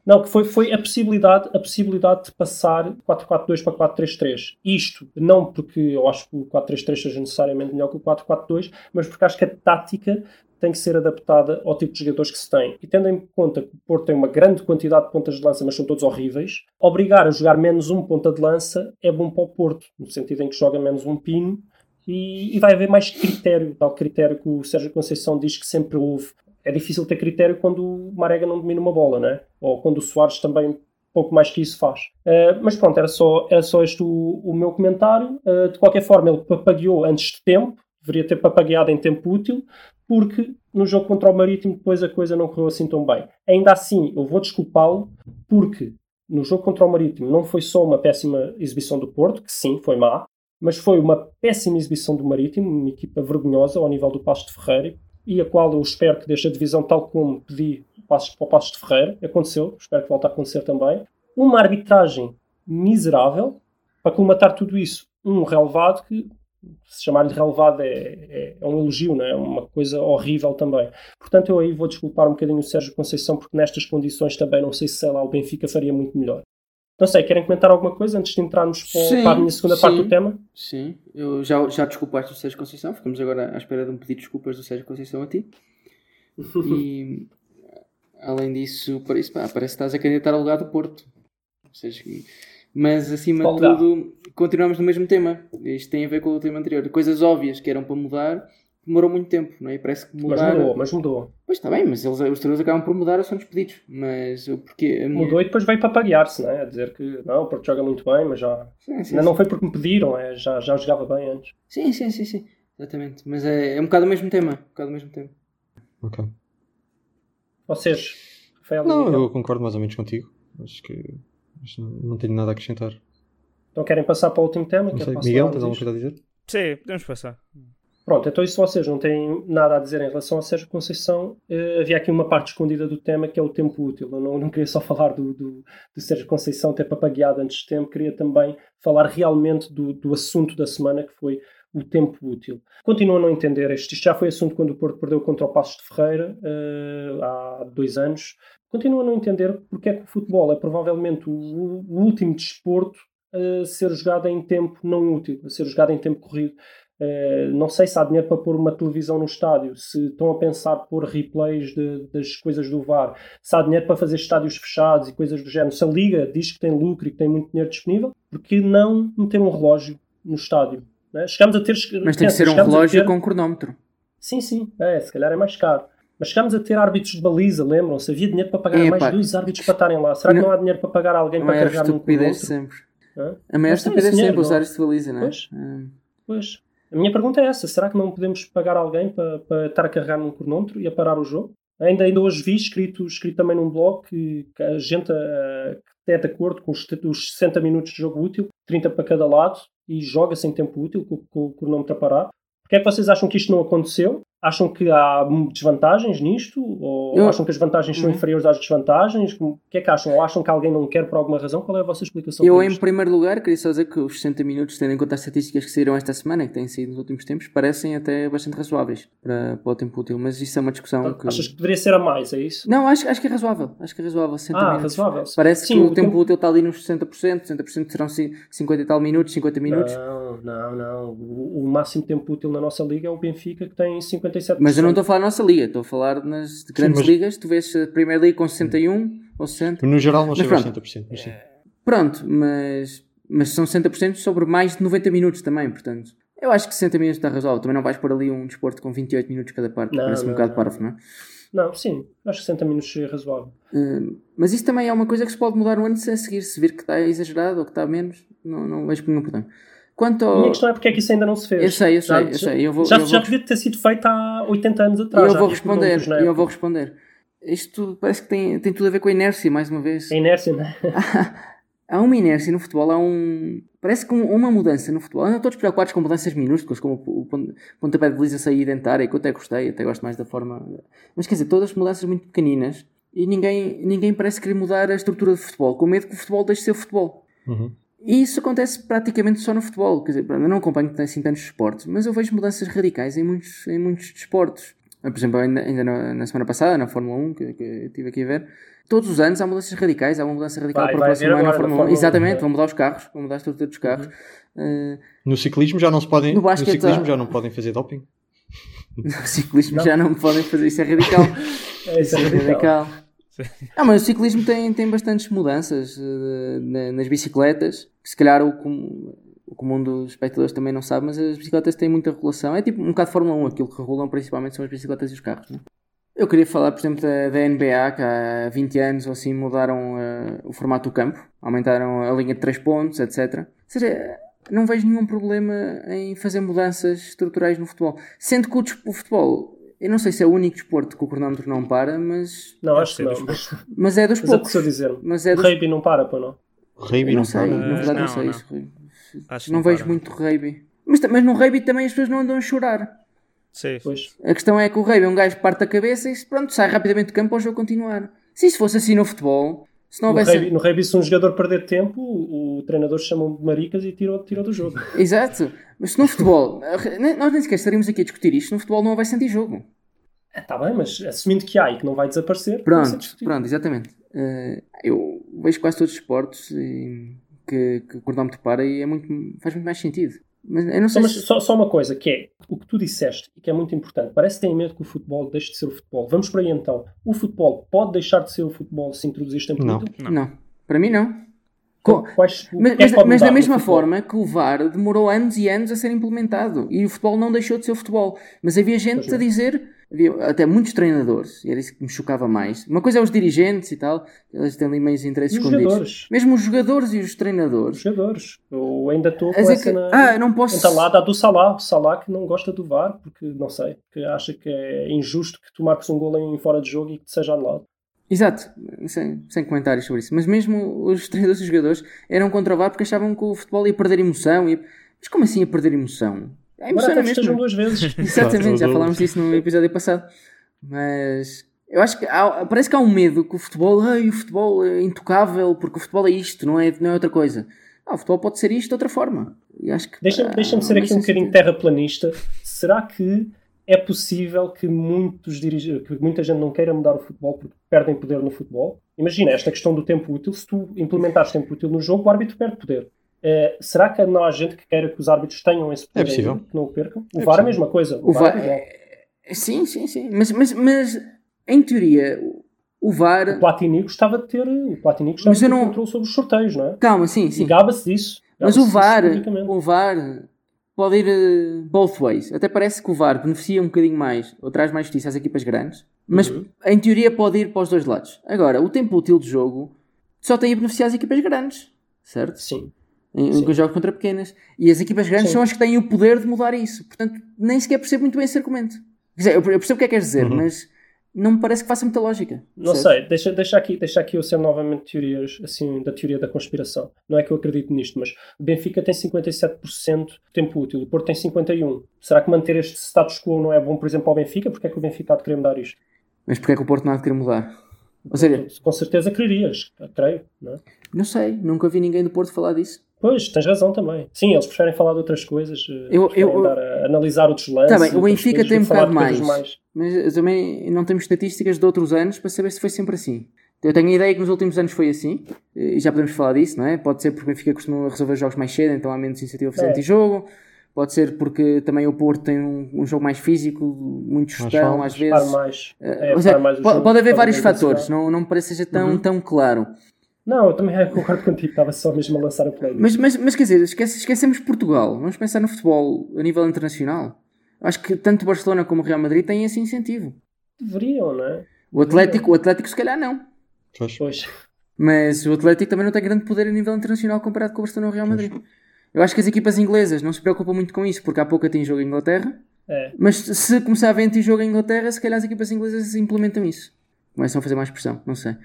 Não, que foi, foi a, possibilidade, a possibilidade de passar 4-4-2 para 4-3-3. Isto, não porque eu acho que o 4-3-3 seja necessariamente melhor que o 4-4-2, mas porque acho que a tática tem que ser adaptada ao tipo de jogadores que se tem. E tendo em conta que o Porto tem uma grande quantidade de pontas de lança, mas são todos horríveis, obrigar a jogar menos um ponta de lança é bom para o Porto, no sentido em que joga menos um pino e, e vai haver mais critério, tal critério que o Sérgio Conceição diz que sempre houve é difícil ter critério quando o Marega não domina uma bola, né? Ou quando o Soares também pouco mais que isso faz. Uh, mas pronto, era só, era só este o, o meu comentário. Uh, de qualquer forma, ele papagueou antes de tempo, deveria ter papagueado em tempo útil, porque no jogo contra o Marítimo depois a coisa não correu assim tão bem. Ainda assim, eu vou desculpá-lo, porque no jogo contra o Marítimo não foi só uma péssima exibição do Porto, que sim, foi má, mas foi uma péssima exibição do Marítimo, uma equipa vergonhosa ao nível do Pasto de Ferreira, e a qual eu espero que deixe a divisão tal como pedi para o Passos de Ferreira. Aconteceu, espero que volte a acontecer também. Uma arbitragem miserável, para colmatar tudo isso, um relevado que, se chamar-lhe relevado, é, é, é, um elogio, não é? uma coisa horrível também. Portanto, eu aí vou desculpar um bocadinho o Sérgio Conceição, porque nestas condições também não sei se sei lá, o Benfica faria muito melhor. Não sei, querem comentar alguma coisa antes de entrarmos sim, para a minha segunda sim, parte do tema? Sim, eu já, já desculpaste o Sérgio Conceição, ficamos agora à espera de um pedido de desculpas do Sérgio Conceição a ti. e além disso, parece, pá, parece que estás a candidatar ao lugar do Porto. Seja, mas acima de tudo, continuamos no mesmo tema. Isto tem a ver com o tema anterior. Coisas óbvias que eram para mudar demorou muito tempo, não é? E parece que mudaram. Mas mudou, mas mudou. Pois está bem, mas eles, os treinadores acabam por mudar ou são despedidos. Mas porque minha... Mudou e depois veio para paguear-se, não é? A dizer que não, o Porto joga muito bem, mas já. Sim, sim, não, sim. foi porque me pediram, é, já, já jogava bem antes. Sim, sim, sim, sim. Exatamente. Mas é, é um bocado o mesmo tema. Um bocado o mesmo tema. Ok. Vocês, Rafael Não, eu concordo mais ou menos contigo. Acho que acho não tenho nada a acrescentar. Então querem passar para o último tema? Não sei. Miguel, tens alguma coisa a dizer? Sim, podemos passar. Pronto, então se vocês não têm nada a dizer em relação a Sérgio Conceição, eh, havia aqui uma parte escondida do tema que é o tempo útil. Eu não, não queria só falar do, do, do Sérgio Conceição ter papagueado antes de tempo, queria também falar realmente do, do assunto da semana que foi o tempo útil. Continuo a não entender isto. Isto já foi assunto quando o Porto perdeu contra o Passos de Ferreira uh, há dois anos. Continuo a não entender porque é que o futebol é provavelmente o, o último desporto a ser jogado em tempo não útil, a ser jogado em tempo corrido. Uh, não sei se há dinheiro para pôr uma televisão no estádio, se estão a pensar pôr replays de, das coisas do VAR, se há dinheiro para fazer estádios fechados e coisas do género. Se a Liga diz que tem lucro e que tem muito dinheiro disponível, porque não meter um relógio no estádio? Né? Chegamos a ter. Mas tem que ser um relógio ter... com cronómetro. Sim, sim, é, se calhar é mais caro. Mas chegámos a ter árbitros de baliza, lembram-se? Havia dinheiro para pagar é, mais pá. dois árbitros para estarem lá. Será que não, não há dinheiro para pagar alguém para carregar num cronómetro? sempre. Hã? A maior estupidez é sempre dinheiro, usar não? este de baliza, não é? Pois. Ah, Pois. A minha pergunta é essa: será que não podemos pagar alguém para, para estar a carregar num cronómetro e a parar o jogo? Ainda, ainda hoje vi escrito, escrito também num blog que, que a gente ah, que é de acordo com os, os 60 minutos de jogo útil, 30 para cada lado, e joga sem tempo útil com, com o cronómetro a parar. Porquê é que vocês acham que isto não aconteceu? Acham que há desvantagens nisto? Ou Eu- acham que as vantagens são Uhum. inferiores às desvantagens? O que é que acham? Ou acham que alguém não quer por alguma razão? Qual é a vossa explicação? Eu, em primeiro lugar, queria só dizer que os 60 minutos, tendo em conta as estatísticas que saíram esta semana e que têm saído nos últimos tempos, parecem até bastante razoáveis para, para o tempo útil. Mas isso é uma discussão que. Achas que poderia ser a mais, é isso? Não, acho, acho que é razoável. Acho que é razoável. 60 Ah, minutos. razoável. Parece Sim, que o, o tempo tempo- útil está ali nos 60%, 60% serão ci- 50 e tal minutos, 50 minutos. Não, não, não. O, o máximo tempo útil na nossa liga é o Benfica, que tem 57%. Mas eu não estou a falar da nossa liga, estou a falar nas grandes mas- ligas. Tu vês a Premier League com 61 ou 60. No geral não chega pronto. 60%. Mas sim. Pronto, mas, mas são 60% sobre mais de 90 minutos também, portanto. Eu acho que 60 minutos está razoável. Também não vais pôr ali um desporto com 28 minutos cada parte. Não, Parece um não, bocado não. parvo, não é? Não, sim. Acho que 60 minutos é razoável. Uh, mas isso também é uma coisa que se pode mudar no ano a seguir. Se vir que está exagerado ou que está menos, não, não vejo nenhum problema. Quanto A ao. minha questão é porque é que isso ainda não se fez. Eu sei, eu Já- sei, eu sei. Eu vou, já, eu já vou, podia ter sido feito há 80 anos atrás. eu já vou responder. na Eu vou responder. Isto parece que tem, tem tudo a ver com a inércia, mais uma vez. A inércia, não é? há uma inércia no futebol, há um. Parece que um- uma mudança no futebol. Andam todos preocupados com mudanças minúsculas, como o pon- pontapé de baliza sair dentária, que eu até gostei, até gosto mais da forma. Mas quer dizer, todas mudanças muito pequeninas e ninguém, ninguém parece querer mudar a estrutura do futebol, com medo que o futebol deixe de ser futebol. Uhum. E isso acontece praticamente só no futebol. Quer dizer, eu não acompanho assim tantos esportes, mas eu vejo mudanças radicais em muitos, em muitos desportos. Por exemplo, ainda, ainda na, na semana passada, na Fórmula 1, que, que eu estive aqui a ver, todos os anos há mudanças radicais. Há uma mudança radical Vai- para o próximo ano na Fórmula 1. Fórmula 1, Exatamente, é. vão mudar os carros, vão mudar a estrutura dos carros. Eh, No ciclismo já não se podem. No No, ciclismo há- já não podem fazer doping. no ciclismo já não podem fazer isso, é radical. É, isso é É radical. radical. Ah, mas o ciclismo tem, tem bastantes mudanças eh, na- nas bicicletas, se calhar o, o comum dos espectadores também não sabe, mas as bicicletas têm muita regulação. É tipo um bocado de Fórmula 1, aquilo que regulam principalmente são as bicicletas e os carros. Né? Eu queria falar, por exemplo, da, da NBA, que há 20 anos ou assim mudaram eh, o formato do campo, aumentaram a linha de 3 pontos, etc. Ou seja, não vejo nenhum problema em fazer mudanças estruturais no futebol. Sendo que o, o futebol, eu não sei se é o único desporto que o cronómetro não para, mas, Não, acho que não. Mas, mas é dos mas poucos. apeteceu dizer-me. Mas é O dos rugby não para, pô, não? Rugby não não sei, para. na verdade não, Não, sei não. isso. Acho Não não vejo para. muito rugby. Mas, mas no rugby também as pessoas não andam a chorar. Sim. Pois. A questão é que o rugby é um gajo que parte a cabeça e pronto, sai rapidamente do campo para o jogo continuar. Se isso fosse assim no futebol, se não No rugby, no rugby, se um jogador perder tempo, o, o treinador chama de maricas e tira, tira do jogo. Exato. Mas se no futebol, nós nem sequer estaríamos aqui a discutir isto, no futebol não vai sentir jogo. Está bem, mas assumindo que há e que não vai desaparecer, ser Pronto, pronto, exatamente. Eh, eu vejo quase todos os esportes e que, que o cronómetro para e é muito, faz muito mais sentido. Mas eu não Só, sei mas se... só, só uma coisa, que é o que tu disseste e que é muito importante. Parece que têm medo que o futebol deixe de ser o futebol. Vamos por aí então. O futebol pode deixar de ser o futebol se introduzir tempo Não. Não. Não. Para mim não. Co- Quais- o Mas, que é mas, mas da mesma forma que o VAR demorou anos e anos a ser implementado e o futebol não deixou de ser o futebol. Mas havia gente Pois a não. dizer, havia até muitos treinadores, e era isso que me chocava mais. Uma coisa é os dirigentes e tal, eles têm ali meios interesses E os escondidos. jogadores? Mesmo os jogadores e os Os treinadores. jogadores. Eu ainda estou A com dizer essa que, na... ah, não posso. entalada do Salah. O Salah que não gosta do VAR, porque, não sei, que acha que é injusto que tu marques um gol em fora de jogo e que seja anulado. Exato, sem, sem comentários sobre isso. Mas mesmo os treinadores e os jogadores eram contra o VAR porque achavam que o futebol ia perder emoção. Ia... Mas como assim ia perder emoção? Agora até festejam mesmo. duas vezes. Exatamente, já falámos disso no episódio passado. Mas eu acho que há- parece que há um medo que o futebol, ai, o futebol é intocável porque o futebol é isto, não é, não é outra coisa. Ah, o futebol pode ser isto de outra forma. Deixa-me ah, deixa ser aqui um bocadinho terraplanista. Será que é possível que, muitos dirige... que muita gente não queira mudar o futebol porque perdem poder no futebol? Imagina esta questão do tempo útil. Se tu implementares tempo útil no jogo, o árbitro perde poder. Eh, será que não há gente que queira que os árbitros tenham esse poder? É possível. Que não o percam? O É VAR é a mesma coisa. O VAR, é igual. é- sim, sim, sim. Mas, mas, mas em teoria, o- o O VAR. Platini gostava de ter, o Platini gostava Mas de ter não- controle sobre os sorteios, não é? Calma, sim, E sim. gaba-se disso. Mas Gaba-se o VAR, o VAR pode ir eh, both ways. Até parece que o VAR beneficia um bocadinho mais, ou traz mais justiça às equipas grandes, mas Uhum. em teoria pode ir para os dois lados. Agora, o tempo útil de jogo só tem a beneficiar as equipas grandes, certo? Sim. Em, Sim. jogos contra pequenas. E as equipas grandes Sim. são as que têm o poder de mudar isso. Portanto, nem sequer percebo muito bem esse argumento. Quer dizer, eu percebo o que é que queres dizer, Uhum. mas não me parece que faça muita lógica. Não percebes? sei, deixa, deixa, aqui, deixa aqui eu ser novamente teorias assim, da teoria da conspiração. Não é que eu acredito nisto, mas o Benfica tem 57% de tempo útil, o Porto tem 51%. Será que manter este status quo não é bom, por exemplo, ao Benfica? Porque é que o Benfica há de querer mudar isto? Mas porque é que o Porto não há de querer mudar? Ou seja, Com certeza quererias, creio. Não, é? não sei, nunca vi ninguém do Porto falar disso. Pois, tens razão também. Sim, eles preferem falar de outras coisas, eh, Eu- eu- dar a- analisar outros lances. Tá bem, o Benfica tem um bocado coisas mais. Mas também não temos estatísticas de outros anos para saber se foi sempre assim. Eu tenho a ideia que nos últimos anos foi assim, e já podemos falar disso, não é? Pode ser porque o Benfica costuma resolver jogos mais cedo, então há menos iniciativa a fazer É. antijogo. Pode ser porque também o Porto tem um, um jogo mais físico, muito chutão às vezes. mais. Eh, É, seja, mais pode, jogo, pode haver vários fatores, não, não me parece que seja tão, Uhum. tão claro. Não, eu também concordo contigo, estava só mesmo a lançar o play. Mas, mas, mas quer dizer, esquece- esquecemos Portugal. Vamos pensar no futebol a nível internacional. Acho que tanto o Barcelona como o Real Madrid têm esse incentivo. Deveriam, não é? O Atlético, o Atlético se calhar não. Pois. Pois. Mas o Atlético também não tem grande poder a nível internacional comparado com o Barcelona ou o Real Madrid. Eu acho que as equipas inglesas não se preocupam muito com isso, porque há pouco tem jogo em Inglaterra. É. Mas se começar a haver anti-jogo em Inglaterra, se calhar as equipas inglesas implementam isso. Começam a fazer mais pressão, não sei.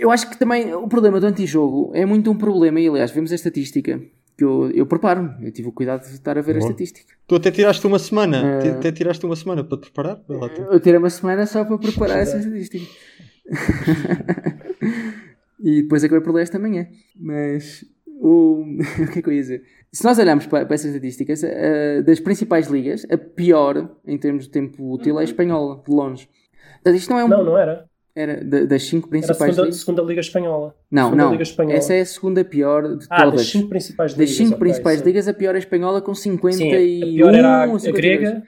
Eu acho que também o problema do antijogo é muito um problema, e aliás, vemos a estatística, que eu, eu preparo-me, eu tive o cuidado de estar a ver a Boa. estatística. Tu até tiraste uma semana. Eh, Até tiraste uma semana para te preparar. Lá tu. Eu tirei uma semana só para preparar essa estatística. e depois acabei por ler esta manhã. Mas o, o que é que eu ia dizer? Se nós olharmos para, para essas estatísticas, eh, das principais ligas, a pior em termos de tempo útil é a espanhola, de longe. Portanto, isto não é um. Não, não era. Era da- das cinco Era a principais segunda, ligas. segunda Liga Espanhola. Não, segunda não. Liga Espanhola. Essa é a segunda pior de Ah, todas. das cinco principais Das ligas. cinco ok, principais sim. ligas, a pior é a espanhola com 51 Sim, a pior era a, a 52. grega.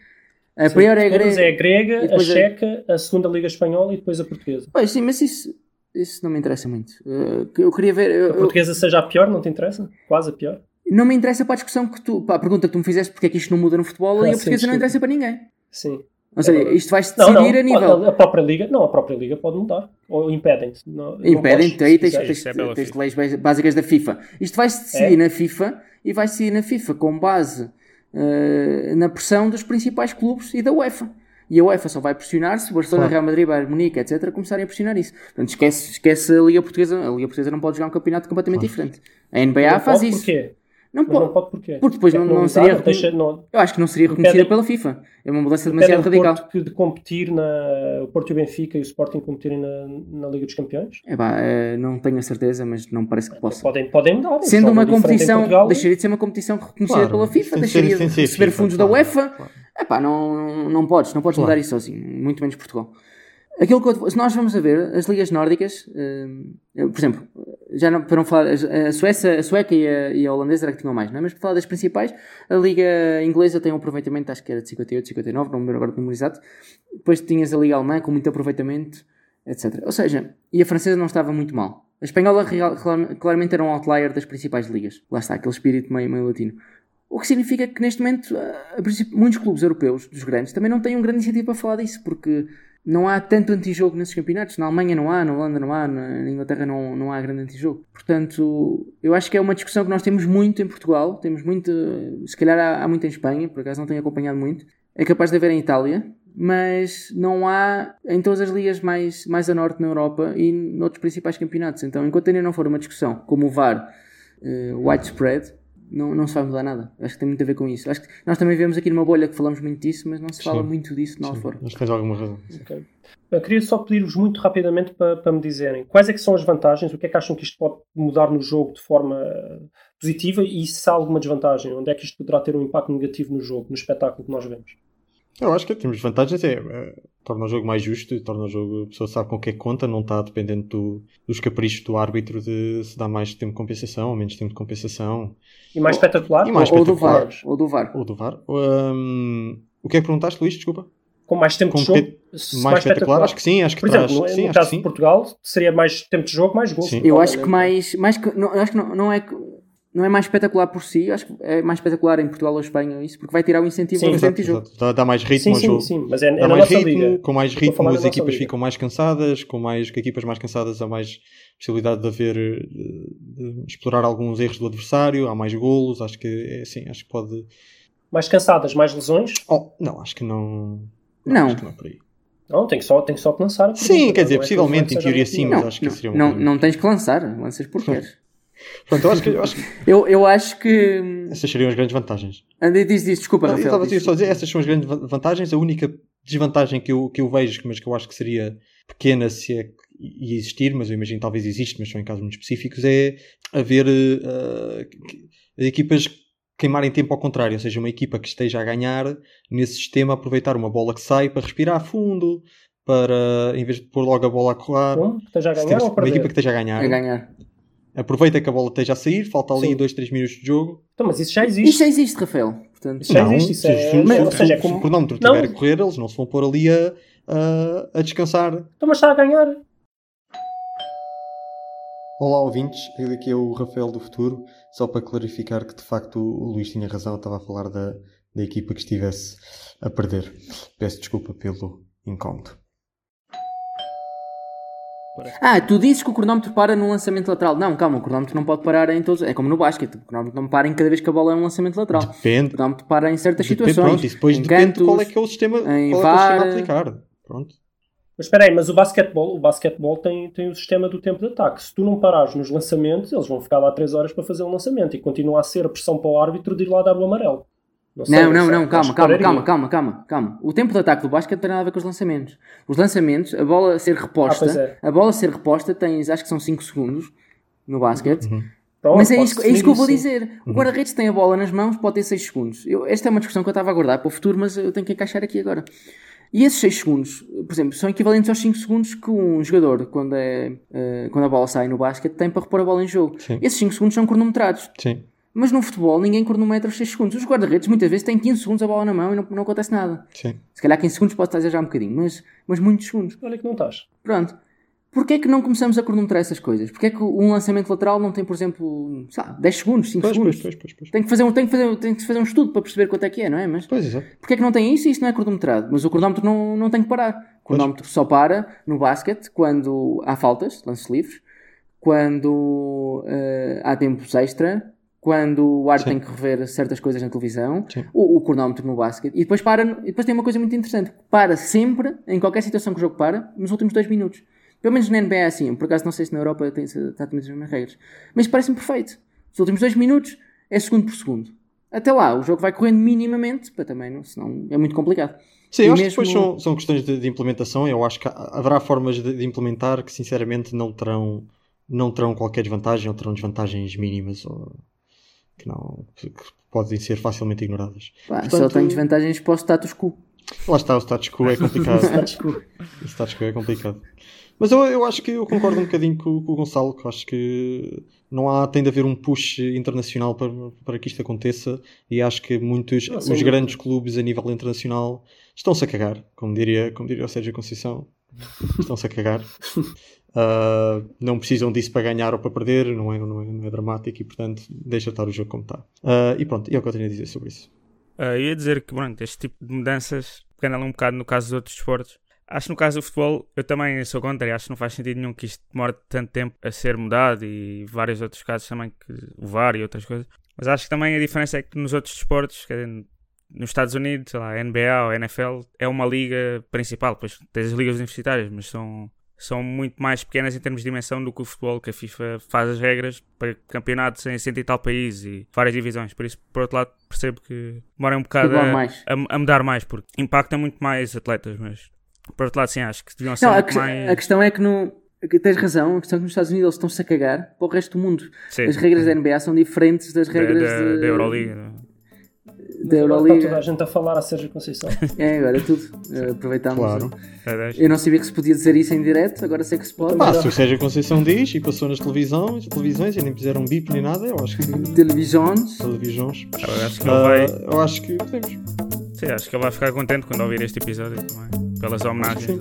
A sim, pior é a grega. é a grega, E a depois a- checa, a segunda Liga Espanhola e depois a portuguesa. Pois sim, mas isso, isso não me interessa muito. Uh, eu queria ver. eu- A eu- portuguesa seja a pior, não te interessa? Quase a pior. não me interessa para a discussão que tu. Para a pergunta que tu me fizeste porque é que isto não muda no futebol, a Ah, Liga sim, Portuguesa não desculpa. interessa para ninguém. Sim. Ou seja, isto vai-se Não, decidir não, a nível. a própria Liga, não, a própria Liga pode mudar. Ou impedem-se. Não- não Impedem, podes, aí tens, quiseres. tens, é tens leis básicas da FIFA. Isto vai-se decidir É? na FIFA e vai-se decidir na FIFA com base eh, na pressão dos principais clubes e da UEFA. E a UEFA só vai pressionar se o Barcelona, Claro. Real Madrid, Bayern Munique, etc. começarem a pressionar isso. Portanto, esquece, esquece a Liga Portuguesa. A Liga Portuguesa não pode jogar um campeonato completamente diferente. A NBA Não faz pode isso. Porquê? Não Mas não pode. pode porquê? Porque depois É não- que não dá, seria- deixa- não- Eu acho que não seria reconhecida pela FIFA. É uma mudança demasiado radical. Porto que de competir na o Porto e o Benfica e o Sporting competirem na, na Liga dos Campeões? É pá, eh, não tenho a certeza, mas não parece que possa. Podem, podem mudar. Sendo jogam uma competição, Portugal. deixaria de ser uma competição reconhecida Claro, pela FIFA, deixaria de receber fundos claro, da UEFA. claro. É pá, não, não podes, não podes Claro. mudar isso sozinho, muito menos Portugal. Aquilo que eu- se nós vamos a ver, as ligas nórdicas, eh, por exemplo, já não, para não falar, a Suécia, a Sueca e a, e a holandesa era que tinham mais, não é? Mas para falar das principais, a liga inglesa tem um aproveitamento, acho que era de 58, 59, não me lembro agora do número exato. Depois tinhas a liga alemã com muito aproveitamento, etc. Ou seja, e a francesa não estava muito mal. A espanhola real- clar- claramente era um outlier das principais ligas. Lá está, aquele espírito meio, meio latino. O que significa que neste momento ah, a princípio, muitos clubes europeus, dos grandes, também não têm um grande incentivo para falar disso, porque não há tanto antijogo nesses campeonatos. Na Alemanha não há, na Holanda não há, na Inglaterra não, não há grande antijogo. Portanto, eu acho que é uma discussão que nós temos muito em Portugal, temos muito, se calhar há, há muito em Espanha, por acaso não tenho acompanhado muito. É capaz de haver em Itália, mas não há em todas as ligas mais, mais a norte na Europa e noutros principais campeonatos. Então, enquanto ainda não for uma discussão como o VAR eh, widespread, não, não se vai mudar nada. Acho que tem muito a ver com isso. Acho que nós também vemos aqui numa bolha que falamos muito disso, mas não se fala Sim. muito disso Sim, fora. Mas tens alguma razão. Ok. Eu queria só pedir-vos muito rapidamente para, para me dizerem quais é que são as vantagens, o que é que acham que isto pode mudar no jogo de forma eh, positiva e se há alguma desvantagem, onde é que isto poderá ter um impacto negativo no jogo, no espetáculo que nós vemos. Eu acho que temos vantagens, é, é, torna o jogo mais justo, torna o jogo, a pessoa sabe com o que é que conta, não está dependente do- dos caprichos do árbitro de se dá mais tempo de compensação ou menos tempo de compensação, E mais espetacular, e mais ou, ou do VAR. Ou do VAR. ou do VAR. Hum, o que é que perguntaste, Luís? Desculpa. com mais tempo Com de jogo, se Mais, espetacular? Acho que sim, acho que Por traz. exemplo, no, sim, no caso de. Portugal, seria mais tempo de jogo, mais gols. Eu acho que mais, mais que, não, eu acho que não, não é que não é mais espetacular por si, acho que é mais espetacular em Portugal ou Espanha isso, porque vai tirar o incentivo Sim, ao Exato, jogo. Dá, dá mais ritmo Sim, ao sim, jogo. sim, mas é, é Dá na mais ritmo, liga. com mais ritmo as equipas liga. ficam mais cansadas, com mais com equipas mais cansadas há mais possibilidade de haver de explorar alguns erros do adversário, há mais golos, acho que é assim, acho que pode. Mais cansadas, mais lesões? Oh, não, acho que não. Não. Acho que não é por aí. Não, tem que só, tem que só que lançar. Sim, quer dizer, é que possivelmente, em teoria, sim, mas Não, acho que não, seria uma não, não tens que lançar, lanças porque queres. Pronto, eu acho que, eu acho que Eu, eu acho que. essas seriam as grandes vantagens. Andei, diz, diz, desculpa, Eu Rafael. estava diz. só a dizer, essas são as grandes va- vantagens. A única desvantagem que eu, que eu vejo, mas que eu acho que seria pequena se é que e existir, mas eu imagino talvez existe, mas são em casos muito específicos, é haver as equipas queimarem tempo ao contrário, ou seja, uma equipa que esteja a ganhar nesse sistema aproveitar uma bola que sai para respirar fundo, para em vez de pôr logo a bola a colar, Como? Que esteja a se ganhar a uma equipa que esteja a ganhar, A ganhar. Aproveita que a bola esteja a sair, falta ali Sim. 2, 3 minutos de jogo. Então, mas isso já existe. Isto já existe, Rafael. Portanto, Isso já não, existe, isso se, é- se- mas, ou seja, é se como- o cronómetro Não. estiver a correr, eles não se vão pôr ali a, a, a descansar. Então, mas está a ganhar. Olá ouvintes, eu daqui é o Rafael do Futuro, só para clarificar que de facto o Luís tinha razão, estava a falar da, da equipa que estivesse a perder. Peço desculpa pelo incómodo. Ah, tu dizes que o cronómetro para no lançamento lateral. Não, calma, o cronómetro não pode parar em todos. É como no basquete, o cronómetro não para em cada vez que a bola é um lançamento lateral. O Depende, cronómetro para em certas depende situações. pronto, isso depois depende de cantos, qual é que é o sistema, qual é que é o sistema a aplicar. Pronto. Mas espera aí, mas o basquetebol, o basquetebol tem, tem o sistema do tempo de ataque. Se tu não parares nos lançamentos, eles vão ficar lá 3 horas para fazer um lançamento e continua a ser a pressão para o árbitro de ir lá dar o amarelo. Sei, Não, não, não, calma, calma, calma, calma, calma, calma. O tempo de ataque do basquete não tem nada a ver com os lançamentos. Os lançamentos, a bola ser reposta, Ah, é. a bola ser reposta tens, acho que são 5 segundos no basquete. Pronto, Mas é isso, é isso que eu vou dizer. O guarda-redes tem a bola nas mãos, pode ter 6 segundos. Eu- esta é uma discussão que eu estava a guardar para o futuro, mas eu tenho que encaixar aqui agora. E esses 6 segundos, por exemplo, são equivalentes aos 5 segundos que um jogador, quando, é, eh, quando a bola sai no basquete, tem para repor a bola em jogo. Sim. Esses 5 segundos são cronometrados. Sim. Mas no futebol ninguém cronometra os 6 segundos. Os guarda-redes muitas vezes têm 15 segundos a bola na mão e não, não acontece nada. Sim. Se calhar 15 segundos pode estar a exagerar um bocadinho, mas, mas muitos segundos. Olha que não estás. Pronto. Porquê é que não começamos a cronometrar essas coisas? Porquê é que um lançamento lateral não tem, por exemplo, sei lá, 10 segundos, 5 Pois, segundos? pois, pois, pois, pois. Tem que, fazer um, tem, que fazer, tem que fazer um estudo para perceber quanto é que é, não é? Mas Pois, exato. porquê é que não tem isso e isso não é cronometrado? Mas o cronómetro não, não tem que parar. O cronómetro só para no basquete quando há faltas, lances livres, quando eh, há tempos extra, quando o árbitro tem que rever certas coisas na televisão, o, o cronómetro no basquete. E depois, para, e depois tem uma coisa muito interessante: para sempre, em qualquer situação que o jogo para, nos últimos dois minutos. Pelo menos na NBA é assim. Por acaso, não sei se na Europa tem exatamente as mesmas regras. Mas parece-me perfeito. Os últimos dois minutos é segundo por segundo. Até lá, o jogo vai correndo minimamente, para também, não, senão é muito complicado. Sim, eu acho que mesmo- depois são, são questões de, de implementação. Eu acho que haverá formas de, de implementar que, sinceramente, não terão, não terão qualquer desvantagem ou terão desvantagens mínimas ou que, não, que podem ser facilmente ignoradas. Pá, Só Portanto- tem desvantagens para o status quo. Lá está, o status quo é complicado. o status quo é complicado. Mas eu, eu acho que eu concordo um bocadinho com, com o Gonçalo, que acho que não há, tem de haver um push internacional para, para que isto aconteça e acho que muitos, Ah, os grandes clubes a nível internacional estão-se a cagar, como diria, como diria o Sérgio Conceição, estão-se a cagar. Ah, não precisam disso para ganhar ou para perder, não é, não é, não é dramático e portanto deixa estar o jogo como está. Ah, e pronto, e é o que eu tenho a dizer sobre isso. Eu ia dizer que, pronto, este tipo de mudanças, pegando um bocado no caso dos outros desportos, acho que no caso do futebol, eu também sou contra, acho que não faz sentido nenhum que isto demore tanto tempo a ser mudado e vários outros casos também, que o VAR e outras coisas. Mas acho que também a diferença é que nos outros dizer, nos Estados Unidos, sei lá, NBA ou NFL, é uma liga principal, pois tens as ligas universitárias, mas são, são muito mais pequenas em termos de dimensão do que o futebol, que a FIFA faz as regras para campeonatos em cento e tal países e várias divisões. Por isso, por outro lado, percebo que demora um bocado a, a, a mudar mais, porque impacta muito mais atletas, mas por outro lado, sim, acho que deviam ser Não, a, que- mais. a questão é que no. Tens razão, a questão é que nos Estados Unidos eles estão-se a cagar para o resto do mundo. Sim, As regras da NBA são diferentes das da, regras da, de- da Euroliga. Da Está toda a Euroliga. gente a falar a Sérgio Conceição. É, agora tudo. Eh, Aproveitamos. Claro. Dez. Eu não sabia que se podia dizer isso em direto, agora sei que se pode. Ah, se o Sérgio Conceição diz e passou nas televisões, televisões e nem fizeram bip nem nada, eu acho que Televisões. televisões. Eu acho que ele vai. eu acho que podemos. Sim, acho que ele vai ficar contente quando ouvir este episódio também. Pelas homenagens.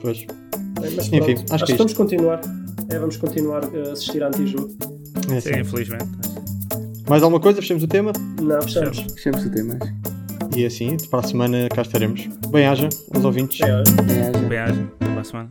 Pois. Bem, mas Enfim, pronto, acho que é vamos continuar. É, vamos continuar a assistir a antijogo. É Sim, assim. infelizmente. Mais alguma coisa? Fechamos o tema? Não, fechamos. Fechamos o tema. acho. E assim, para a semana cá estaremos. Bem-haja aos ouvintes. É. É. Bem-aja. Até para a semana.